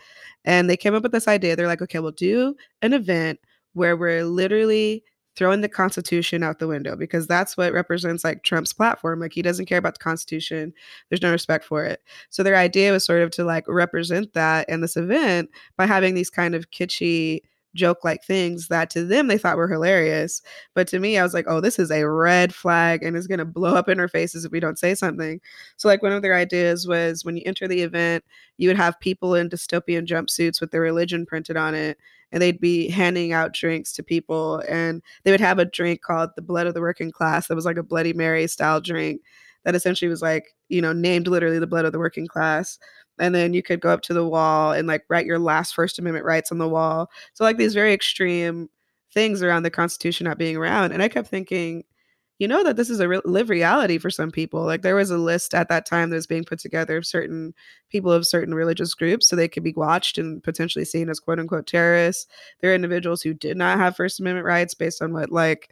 And they came up with this idea. They're like, okay, we'll do an event where we're literally throwing the Constitution out the window because that's what represents like Trump's platform. Like he doesn't care about the Constitution. There's no respect for it. So their idea was sort of to like represent that in this event by having these kind of kitschy joke like things that to them they thought were hilarious. But to me, I was like, oh, this is a red flag and it's going to blow up in our faces if we don't say something. So, like, one of their ideas was when you enter the event, you would have people in dystopian jumpsuits with their religion printed on it and they'd be handing out drinks to people and they would have a drink called the blood of the working class that was like a bloody mary style drink that essentially was like you know named literally the blood of the working class and then you could go up to the wall and like write your last first amendment rights on the wall so like these very extreme things around the constitution not being around and i kept thinking you know that this is a re- live reality for some people. Like there was a list at that time that was being put together of certain people of certain religious groups so they could be watched and potentially seen as quote unquote terrorists. There are individuals who did not have First Amendment rights based on what like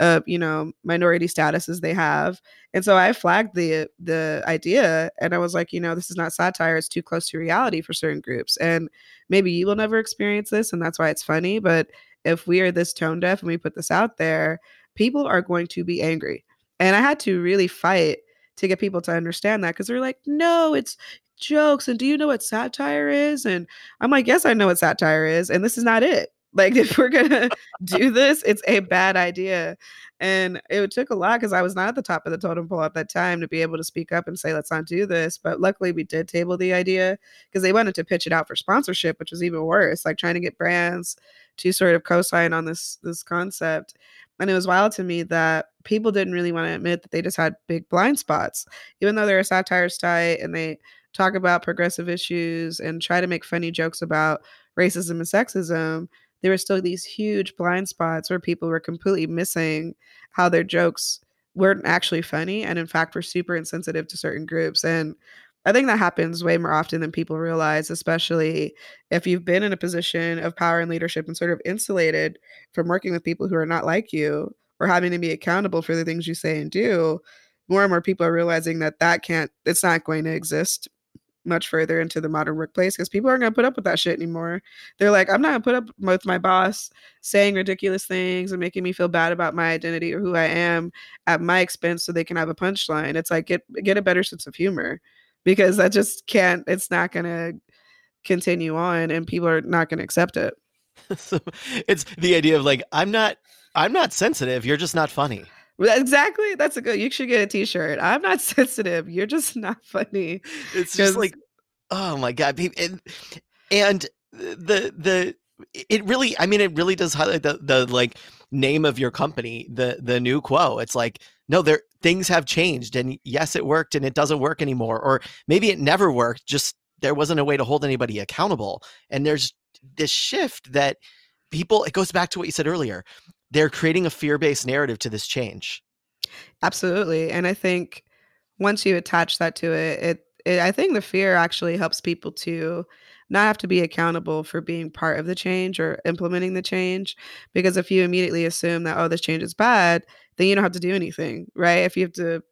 uh, you know, minority statuses they have. And so I flagged the the idea and I was like, you know, this is not satire, it's too close to reality for certain groups. And maybe you will never experience this and that's why it's funny, but if we are this tone deaf and we put this out there, people are going to be angry. And I had to really fight to get people to understand that because they're like, no, it's jokes. And do you know what satire is? And I'm like, yes, I know what satire is. And this is not it. Like, if we're to do this, it's a bad idea. And it took a lot because I was not at the top of the totem pole at that time to be able to speak up and say, let's not do this. But luckily, we did table the idea because they wanted to pitch it out for sponsorship, which was even worse, like trying to get brands to sort of co-sign on this this concept and it was wild to me that people didn't really want to admit that they just had big blind spots even though they're a satire site and they talk about progressive issues and try to make funny jokes about racism and sexism there were still these huge blind spots where people were completely missing how their jokes weren't actually funny and in fact were super insensitive to certain groups and I think that happens way more often than people realize, especially if you've been in a position of power and leadership and sort of insulated from working with people who are not like you or having to be accountable for the things you say and do. More and more people are realizing that that can't, it's not going to exist much further into the modern workplace because people aren't going to put up with that shit anymore. They're like, I'm not going to put up with my boss saying ridiculous things and making me feel bad about my identity or who I am at my expense so they can have a punchline. It's like, get, get a better sense of humor because that just can't it's not going to continue on and people are not going to accept it so it's the idea of like i'm not i'm not sensitive you're just not funny exactly that's a good you should get a t-shirt. I'm not sensitive you're just not funny it's just like oh my god and and the the it really i mean it really does highlight the the like name of your company the the new quo. It's like no there things have changed and yes it worked and it doesn't work anymore or maybe it never worked just there wasn't a way to hold anybody accountable and there's this shift that people it goes back to what you said earlier they're creating a fear-based narrative to this change absolutely and i think once you attach that to it it, it i think the fear actually helps people to not have to be accountable for being part of the change or implementing the change. Because if you immediately assume that, oh, this change is bad, then you don't have to do anything, right? If you have to,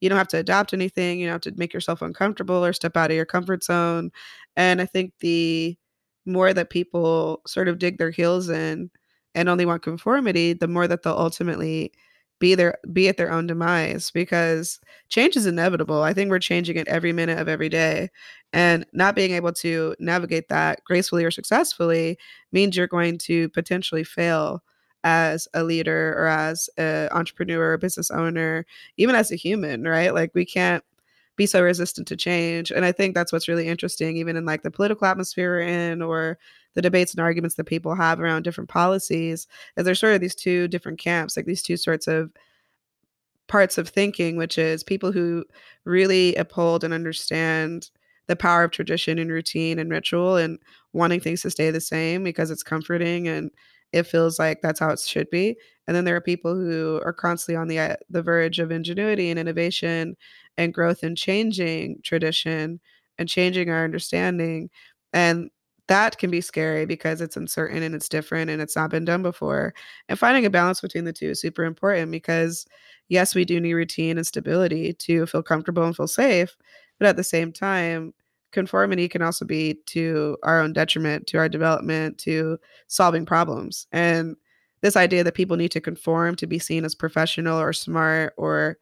you don't have to adopt anything, you don't have to make yourself uncomfortable or step out of your comfort zone. And I think the more that people sort of dig their heels in and only want conformity, the more that they'll ultimately be their be at their own demise because change is inevitable. I think we're changing it every minute of every day. And not being able to navigate that gracefully or successfully means you're going to potentially fail as a leader or as an entrepreneur or business owner, even as a human, right? Like we can't be so resistant to change. And I think that's what's really interesting, even in like the political atmosphere we're in or the debates and arguments that people have around different policies, is there's sort of these two different camps, like these two sorts of parts of thinking, which is people who really uphold and understand the power of tradition and routine and ritual and wanting things to stay the same because it's comforting and it feels like that's how it should be. And then there are people who are constantly on the uh, the verge of ingenuity and innovation and growth and changing tradition and changing our understanding. And that can be scary because it's uncertain and it's different and it's not been done before. And finding a balance between the two is super important because, yes, we do need routine and stability to feel comfortable and feel safe. But at the same time, conformity can also be to our own detriment, to our development, to solving problems. And this idea that people need to conform to be seen as professional or smart or,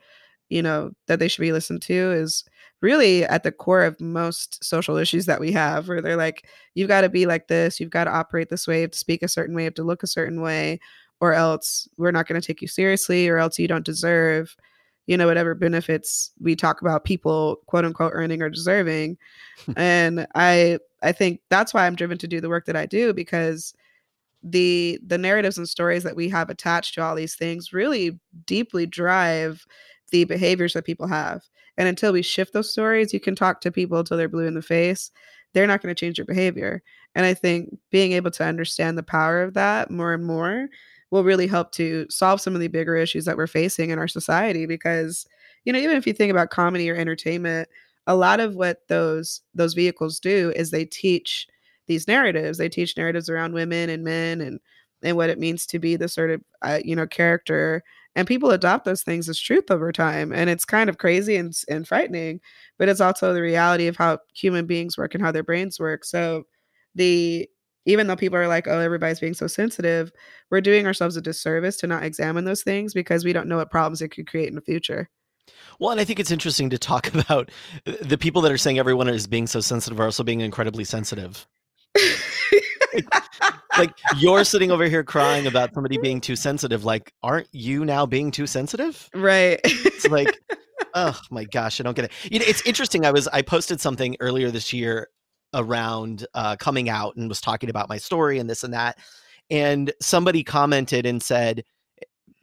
you know, that they should be listened to is really at the core of most social issues that we have, where they're like, you've got to be like this, you've got to operate this way, you have to speak a certain way, you have to look a certain way, or else we're not going to take you seriously, or else you don't deserve, you know, whatever benefits we talk about people quote unquote earning or deserving. and I I think that's why I'm driven to do the work that I do because the the narratives and stories that we have attached to all these things really deeply drive the behaviors that people have. And until we shift those stories, you can talk to people until they're blue in the face. They're not going to change your behavior. And I think being able to understand the power of that more and more will really help to solve some of the bigger issues that we're facing in our society because you know even if you think about comedy or entertainment a lot of what those those vehicles do is they teach these narratives they teach narratives around women and men and and what it means to be the sort of uh, you know character and people adopt those things as truth over time and it's kind of crazy and, and frightening but it's also the reality of how human beings work and how their brains work so the even though people are like oh everybody's being so sensitive we're doing ourselves a disservice to not examine those things because we don't know what problems it could create in the future well, and I think it's interesting to talk about uh, the people that are saying everyone is being so sensitive are also being incredibly sensitive. like, you're sitting over here crying about somebody being too sensitive. Like, aren't you now being too sensitive? Right. It's like, oh my gosh, I don't get it. You know, it's interesting. I was I posted something earlier this year around uh, coming out and was talking about my story and this and that, and somebody commented and said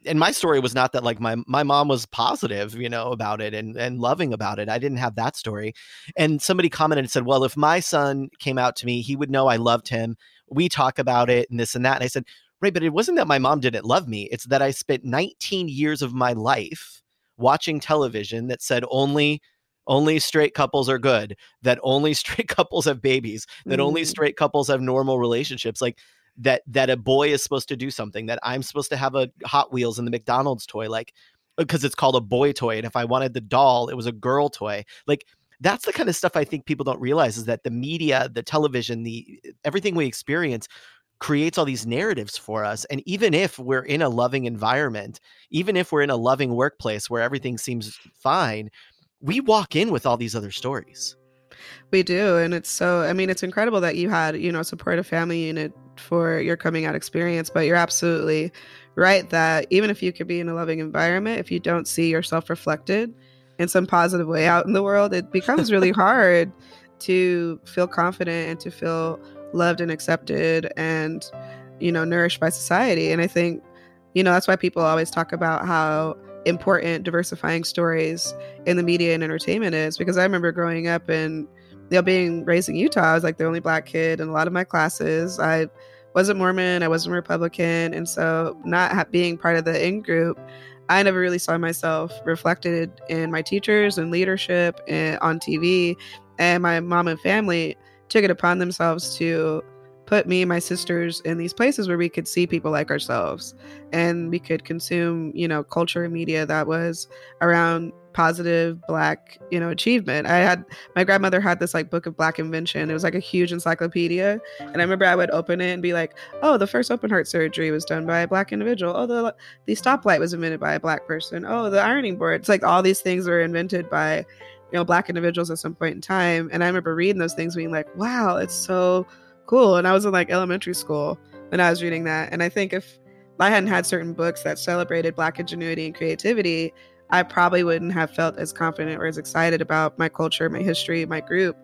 and my story was not that like my my mom was positive you know about it and and loving about it i didn't have that story and somebody commented and said well if my son came out to me he would know i loved him we talk about it and this and that and i said right but it wasn't that my mom didn't love me it's that i spent 19 years of my life watching television that said only only straight couples are good that only straight couples have babies that mm. only straight couples have normal relationships like that that a boy is supposed to do something that i'm supposed to have a hot wheels and the mcdonald's toy like because it's called a boy toy and if i wanted the doll it was a girl toy like that's the kind of stuff i think people don't realize is that the media the television the eh, everything we experience creates all these narratives for us and even if we're in a loving environment even if we're in a loving workplace where everything seems fine we walk in with all these other stories. We do and it's so i mean it's incredible that you had you know supportive family unit for your coming out experience, but you're absolutely right that even if you could be in a loving environment, if you don't see yourself reflected in some positive way out in the world, it becomes really hard to feel confident and to feel loved and accepted and, you know, nourished by society. And I think, you know, that's why people always talk about how important diversifying stories in the media and entertainment is because I remember growing up and you know, being raised in Utah, I was like the only black kid in a lot of my classes. I wasn't Mormon, I wasn't Republican, and so not ha- being part of the in group, I never really saw myself reflected in my teachers and leadership and on TV. And my mom and family took it upon themselves to put me and my sisters in these places where we could see people like ourselves and we could consume, you know, culture and media that was around positive black you know achievement. I had my grandmother had this like book of black invention. It was like a huge encyclopedia. And i remember i would open it and be like oh the first open heart surgery was done by a black individual. Oh the the stoplight was invented by a black person. Oh the ironing board. It's like all these things were invented by you know black individuals at some point in time. And i remember reading those things being like wow it's so cool and i was in like elementary school when i was reading that and i think if i hadn't had certain books that celebrated black ingenuity and creativity I probably wouldn't have felt as confident or as excited about my culture, my history, my group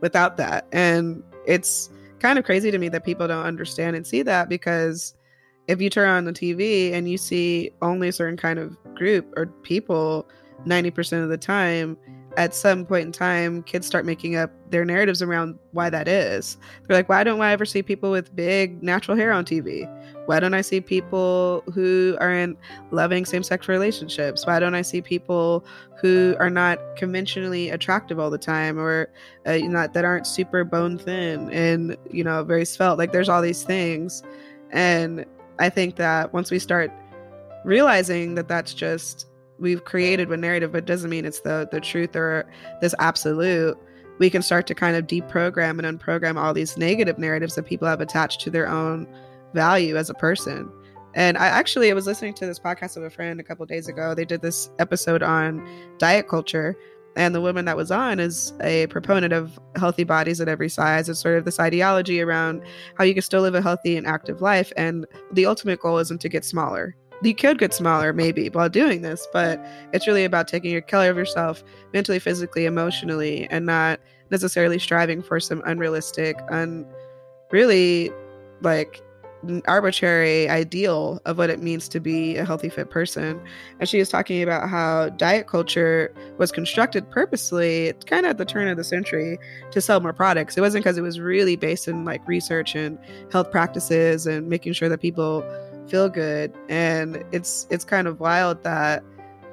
without that. And it's kind of crazy to me that people don't understand and see that because if you turn on the TV and you see only a certain kind of group or people 90% of the time, at some point in time, kids start making up their narratives around why that is. They're like, why don't I ever see people with big natural hair on TV? Why don't I see people who are in loving same sex relationships? Why don't I see people who are not conventionally attractive all the time or uh, not that aren't super bone thin and, you know, very svelte? Like, there's all these things. And I think that once we start realizing that that's just we've created a narrative, but doesn't mean it's the the truth or this absolute. We can start to kind of deprogram and unprogram all these negative narratives that people have attached to their own value as a person. And I actually I was listening to this podcast of a friend a couple days ago. They did this episode on diet culture. And the woman that was on is a proponent of healthy bodies at every size. It's sort of this ideology around how you can still live a healthy and active life. And the ultimate goal isn't to get smaller you could get smaller maybe while doing this, but it's really about taking care of yourself mentally, physically, emotionally, and not necessarily striving for some unrealistic, un really like arbitrary ideal of what it means to be a healthy fit person. And she was talking about how diet culture was constructed purposely kind of at the turn of the century to sell more products. It wasn't because it was really based in like research and health practices and making sure that people feel good. And it's it's kind of wild that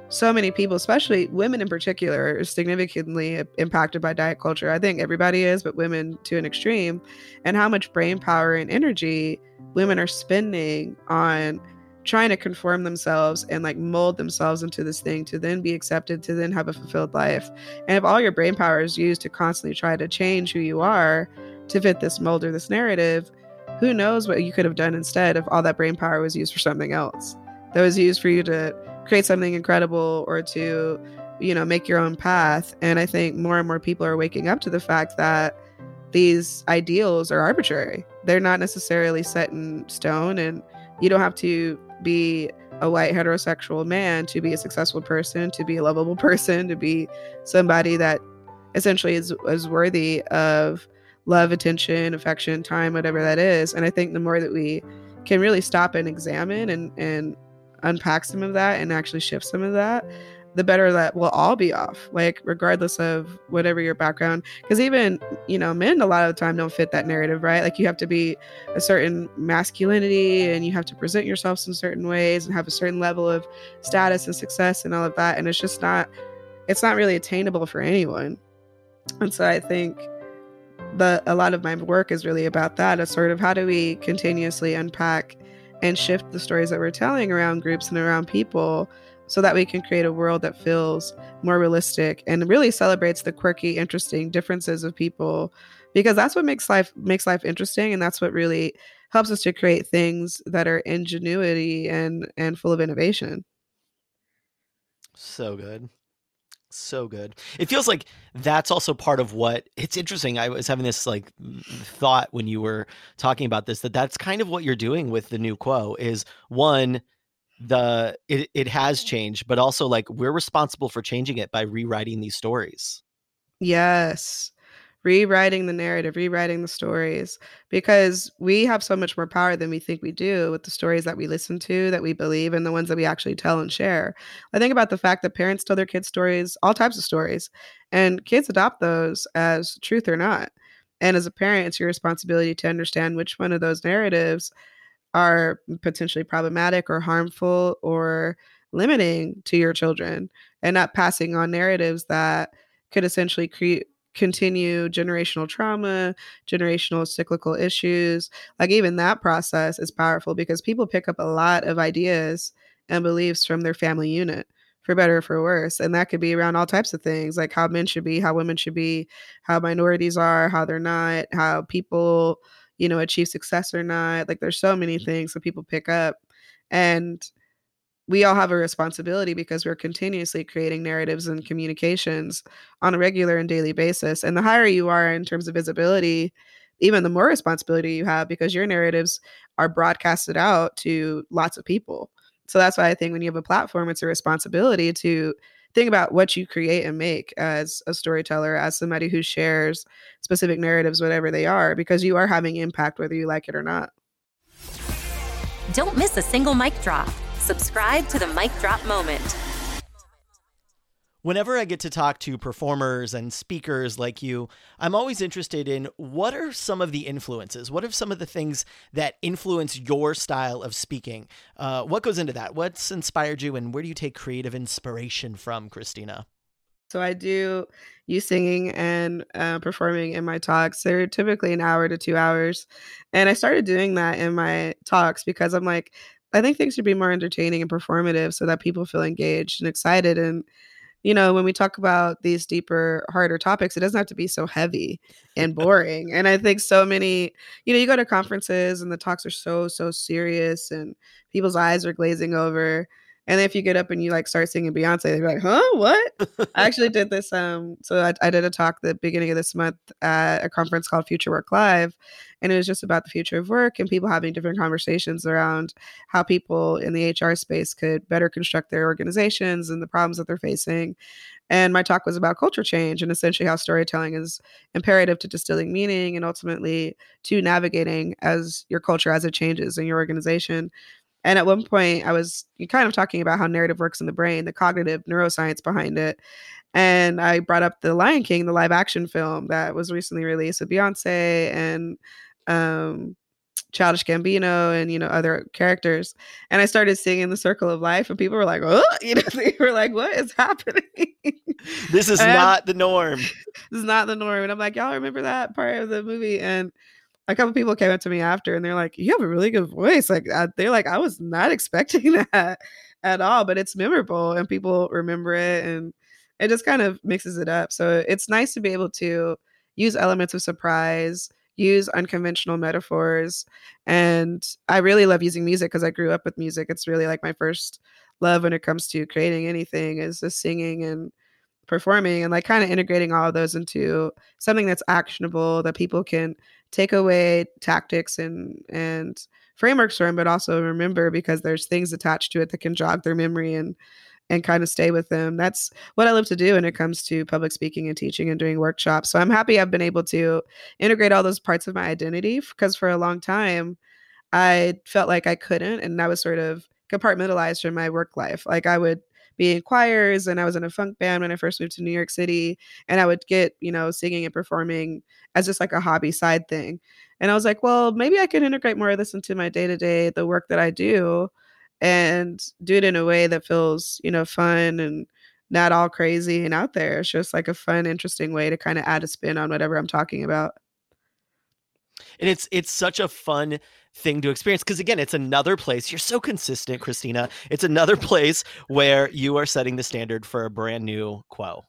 so many people especially women in particular are significantly impacted by diet culture. I think everybody is but women to an extreme. And how much brain power and energy women are spending on trying to conform themselves and like mold themselves into this thing to then be accepted to then have a fulfilled life. And if all your brain power is used to constantly try to change who you are to fit this mold or this narrative who knows what you could have done instead if all that brain power was used for something else. That was used for you to create something incredible or to you know make your own path. And i think more and more people are waking up to the fact that these ideals are arbitrary. They're not necessarily set in stone and you don't have to be a white heterosexual man to be a successful person, to be a lovable person, to be somebody that essentially is, is worthy of love, attention, affection, time, whatever that is. And I think the more that we can really stop and examine and, and unpack some of that and actually shift some of that, the better that we'll all be off, like regardless of whatever your background. Because even, you know, men a lot of the time don't fit that narrative, right? Like you have to be a certain masculinity and you have to present yourself in certain ways and have a certain level of status and success and all of that. And it's just not, it's not really attainable for anyone. And so I think the a lot of my work is really about that. It's sort of how do we continuously unpack and shift the stories that we're telling around groups and around people so that we can create a world that feels more realistic and really celebrates the quirky, interesting differences of people because that's what makes life makes life interesting and that's what really helps us to create things that are ingenuity and and full of innovation. So good. So good. It feels like that's also part of what it's interesting. I was having this like thought when you were talking about this that that's kind of what you're doing with the new quo is one the it, it has changed but also like we're responsible for changing it by rewriting these stories yes rewriting the narrative rewriting the stories because we have so much more power than we think we do with the stories that we listen to that we believe and the ones that we actually tell and share. I think about the fact that parents tell their kids stories all types of stories and kids adopt those as truth or not. And as a parent it's your responsibility to understand which one of those narratives are potentially problematic or harmful or limiting to your children and not passing on narratives that could essentially create continue generational trauma, generational cyclical issues. Like even that process is powerful because people pick up a lot of ideas and beliefs from their family unit for better or for worse. And that could be around all types of things, like how men should be, how women should be, how minorities are, how they're not, how people you know, achieve success or not. Like there's so many mm-hmm. things that people pick up. And we all have a responsibility because we're continuously creating narratives and communications on a regular and daily basis. And the higher you are in terms of visibility, even the more responsibility you have because your narratives are broadcasted out to lots of people. So that's why I think when you have a platform, it's a responsibility to think about what you create and make as a storyteller, as somebody who shares specific narratives, whatever they are, because you are having impact whether you like it or not. Don't miss a single mic drop. Subscribe to the Mic Drop Moment whenever I get to talk to performers and speakers like you, I'm always interested in what are some of the influences? What are some of the things that influence your style of speaking? Uh, what goes into that? What's inspired you, and where do you take creative inspiration from, Christina? So I do use singing and uh, performing in my talks. They're typically an hour to two hours, and I started doing that in my talks because I'm like, I think things should be more entertaining and performative so that people feel engaged and excited and you know, when we talk about these deeper, harder topics, it doesn't have to be so heavy and boring. and I think so many, you know, you go to conferences and the talks are so, so serious and people's eyes are glazing over. And if you get up and you like start singing Beyonce, they're like, huh, what? I actually did this. Um, so I, I did a talk the beginning of this month at a conference called Future Work Live. And it was just about the future of work and people having different conversations around how people in the HR space could better construct their organizations and the problems that they're facing. And my talk was about culture change and essentially how storytelling is imperative to distilling meaning and ultimately to navigating as your culture as it changes in your organization. And at one point, I was kind of talking about how narrative works in the brain, the cognitive neuroscience behind it. And I brought up The Lion King, the live action film that was recently released with Beyonce and um, Childish Gambino and you know other characters. And I started singing "The Circle of Life," and people were like, "Oh," you know, they were like, "What is happening?" This is not the norm. this is not the norm. And I'm like, "Y'all remember that part of the movie?" And a couple people came up to me after and they're like, "You have a really good voice." Like uh, they're like, "I was not expecting that at all," but it's memorable and people remember it and it just kind of mixes it up. So it's nice to be able to use elements of surprise, use unconventional metaphors, and I really love using music because I grew up with music. It's really like my first love when it comes to creating anything is the singing and performing and like kind of integrating all of those into something that's actionable that people can take away tactics and and frameworks for from but also remember because there's things attached to it that can jog their memory and and kind of stay with them that's what i love to do when it comes to public speaking and teaching and doing workshops. So i'm happy i've been able to integrate all those parts of my identity because for a long time i felt like i couldn't and i was sort of compartmentalized from my work life. Like i would be in choirs and I was in a funk band when I first moved to New York City and I would get, you know, singing and performing as just like a hobby side thing. And I was like, well, maybe I can integrate more of this into my day-to-day, the work that I do and do it in a way that feels, you know, fun and not all crazy and out there. It's just like a fun, interesting way to kind of add a spin on whatever I'm talking about. And it's it's such a fun thing to experience because again it's another place you're so consistent christina it's another place where you are setting the standard for a brand new quo.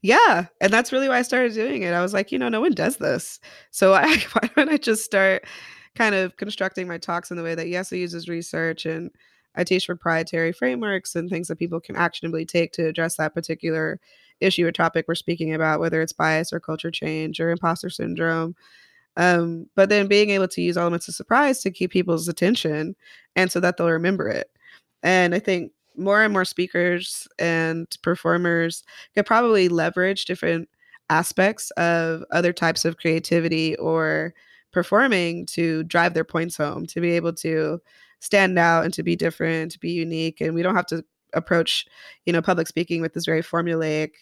Yeah and that's really why i started doing it i was like you know no one does this. So I, why don't i just start kind of constructing my talks in the way that yes it uses research and i teach proprietary frameworks and things that people can actionably take to address that particular issue or topic we're speaking about whether it's bias or culture change or imposter syndrome um, but then being able to use elements of surprise to keep people's attention and so that they'll remember it. And I think more and more speakers and performers could probably leverage different aspects of other types of creativity or performing to drive their points home, to be able to stand out and to be different, to be unique. And we don't have to approach, you know, public speaking with this very formulaic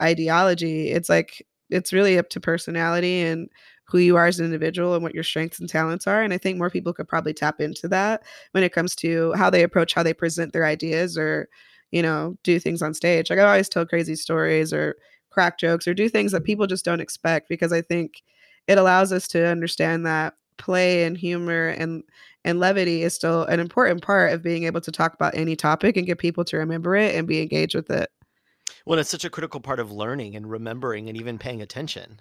ideology. It's like it's really up to personality and who you are as an individual and what your strengths and talents are. And I think more people could probably tap into that when it comes to how they approach how they present their ideas or, you know, do things on stage. Like I always tell crazy stories or crack jokes or do things that people just don't expect because I think it allows us to understand that play and humor and and levity is still an important part of being able to talk about any topic and get people to remember it and be engaged with it. Well, it's such a critical part of learning and remembering and even paying attention.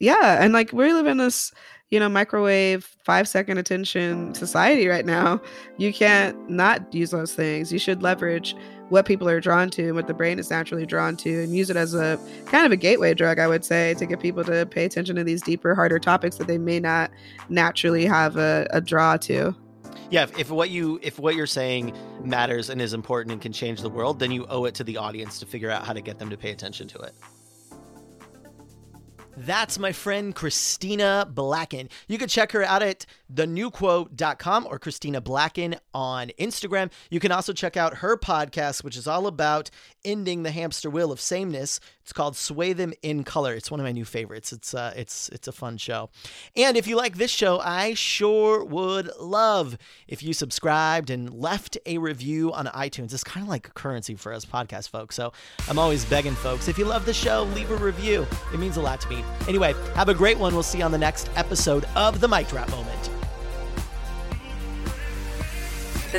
Yeah, and like we live in this, you know, microwave five second attention society right now. You can't not use those things. You should leverage what people are drawn to and what the brain is naturally drawn to and use it as a kind of a gateway drug, I would say, to get people to pay attention to these deeper, harder topics that they may not naturally have a, a draw to. Yeah, if, if what you if what you're saying matters and is important and can change the world, then you owe it to the audience to figure out how to get them to pay attention to it. That's my friend Christina Blacken. You can check her out at thenewquo.com or Christina Blacken on Instagram. You can also check out her podcast, which is all about ending the hamster wheel of sameness. It's called Sway Them in Color. It's one of my new favorites. It's uh, it's it's a fun show. And if you like this show, I sure would love if you subscribed and left a review on iTunes. It's kind of like currency for us podcast folks. So I'm always begging folks, if you love the show, leave a review. It means a lot to me. Anyway, have a great one. We'll see you on the next episode of The Mic Drop Moment.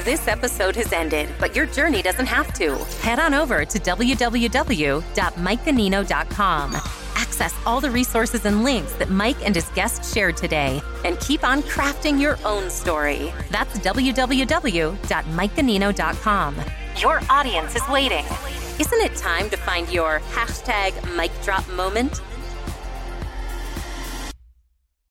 This episode has ended, but your journey doesn't have to. Head on over to www.mikeganino.com. Access all the resources and links that Mike and his guests shared today and keep on crafting your own story. That's www.mikeganino.com. Your audience is waiting. Isn't it time to find your hashtag mic drop moment?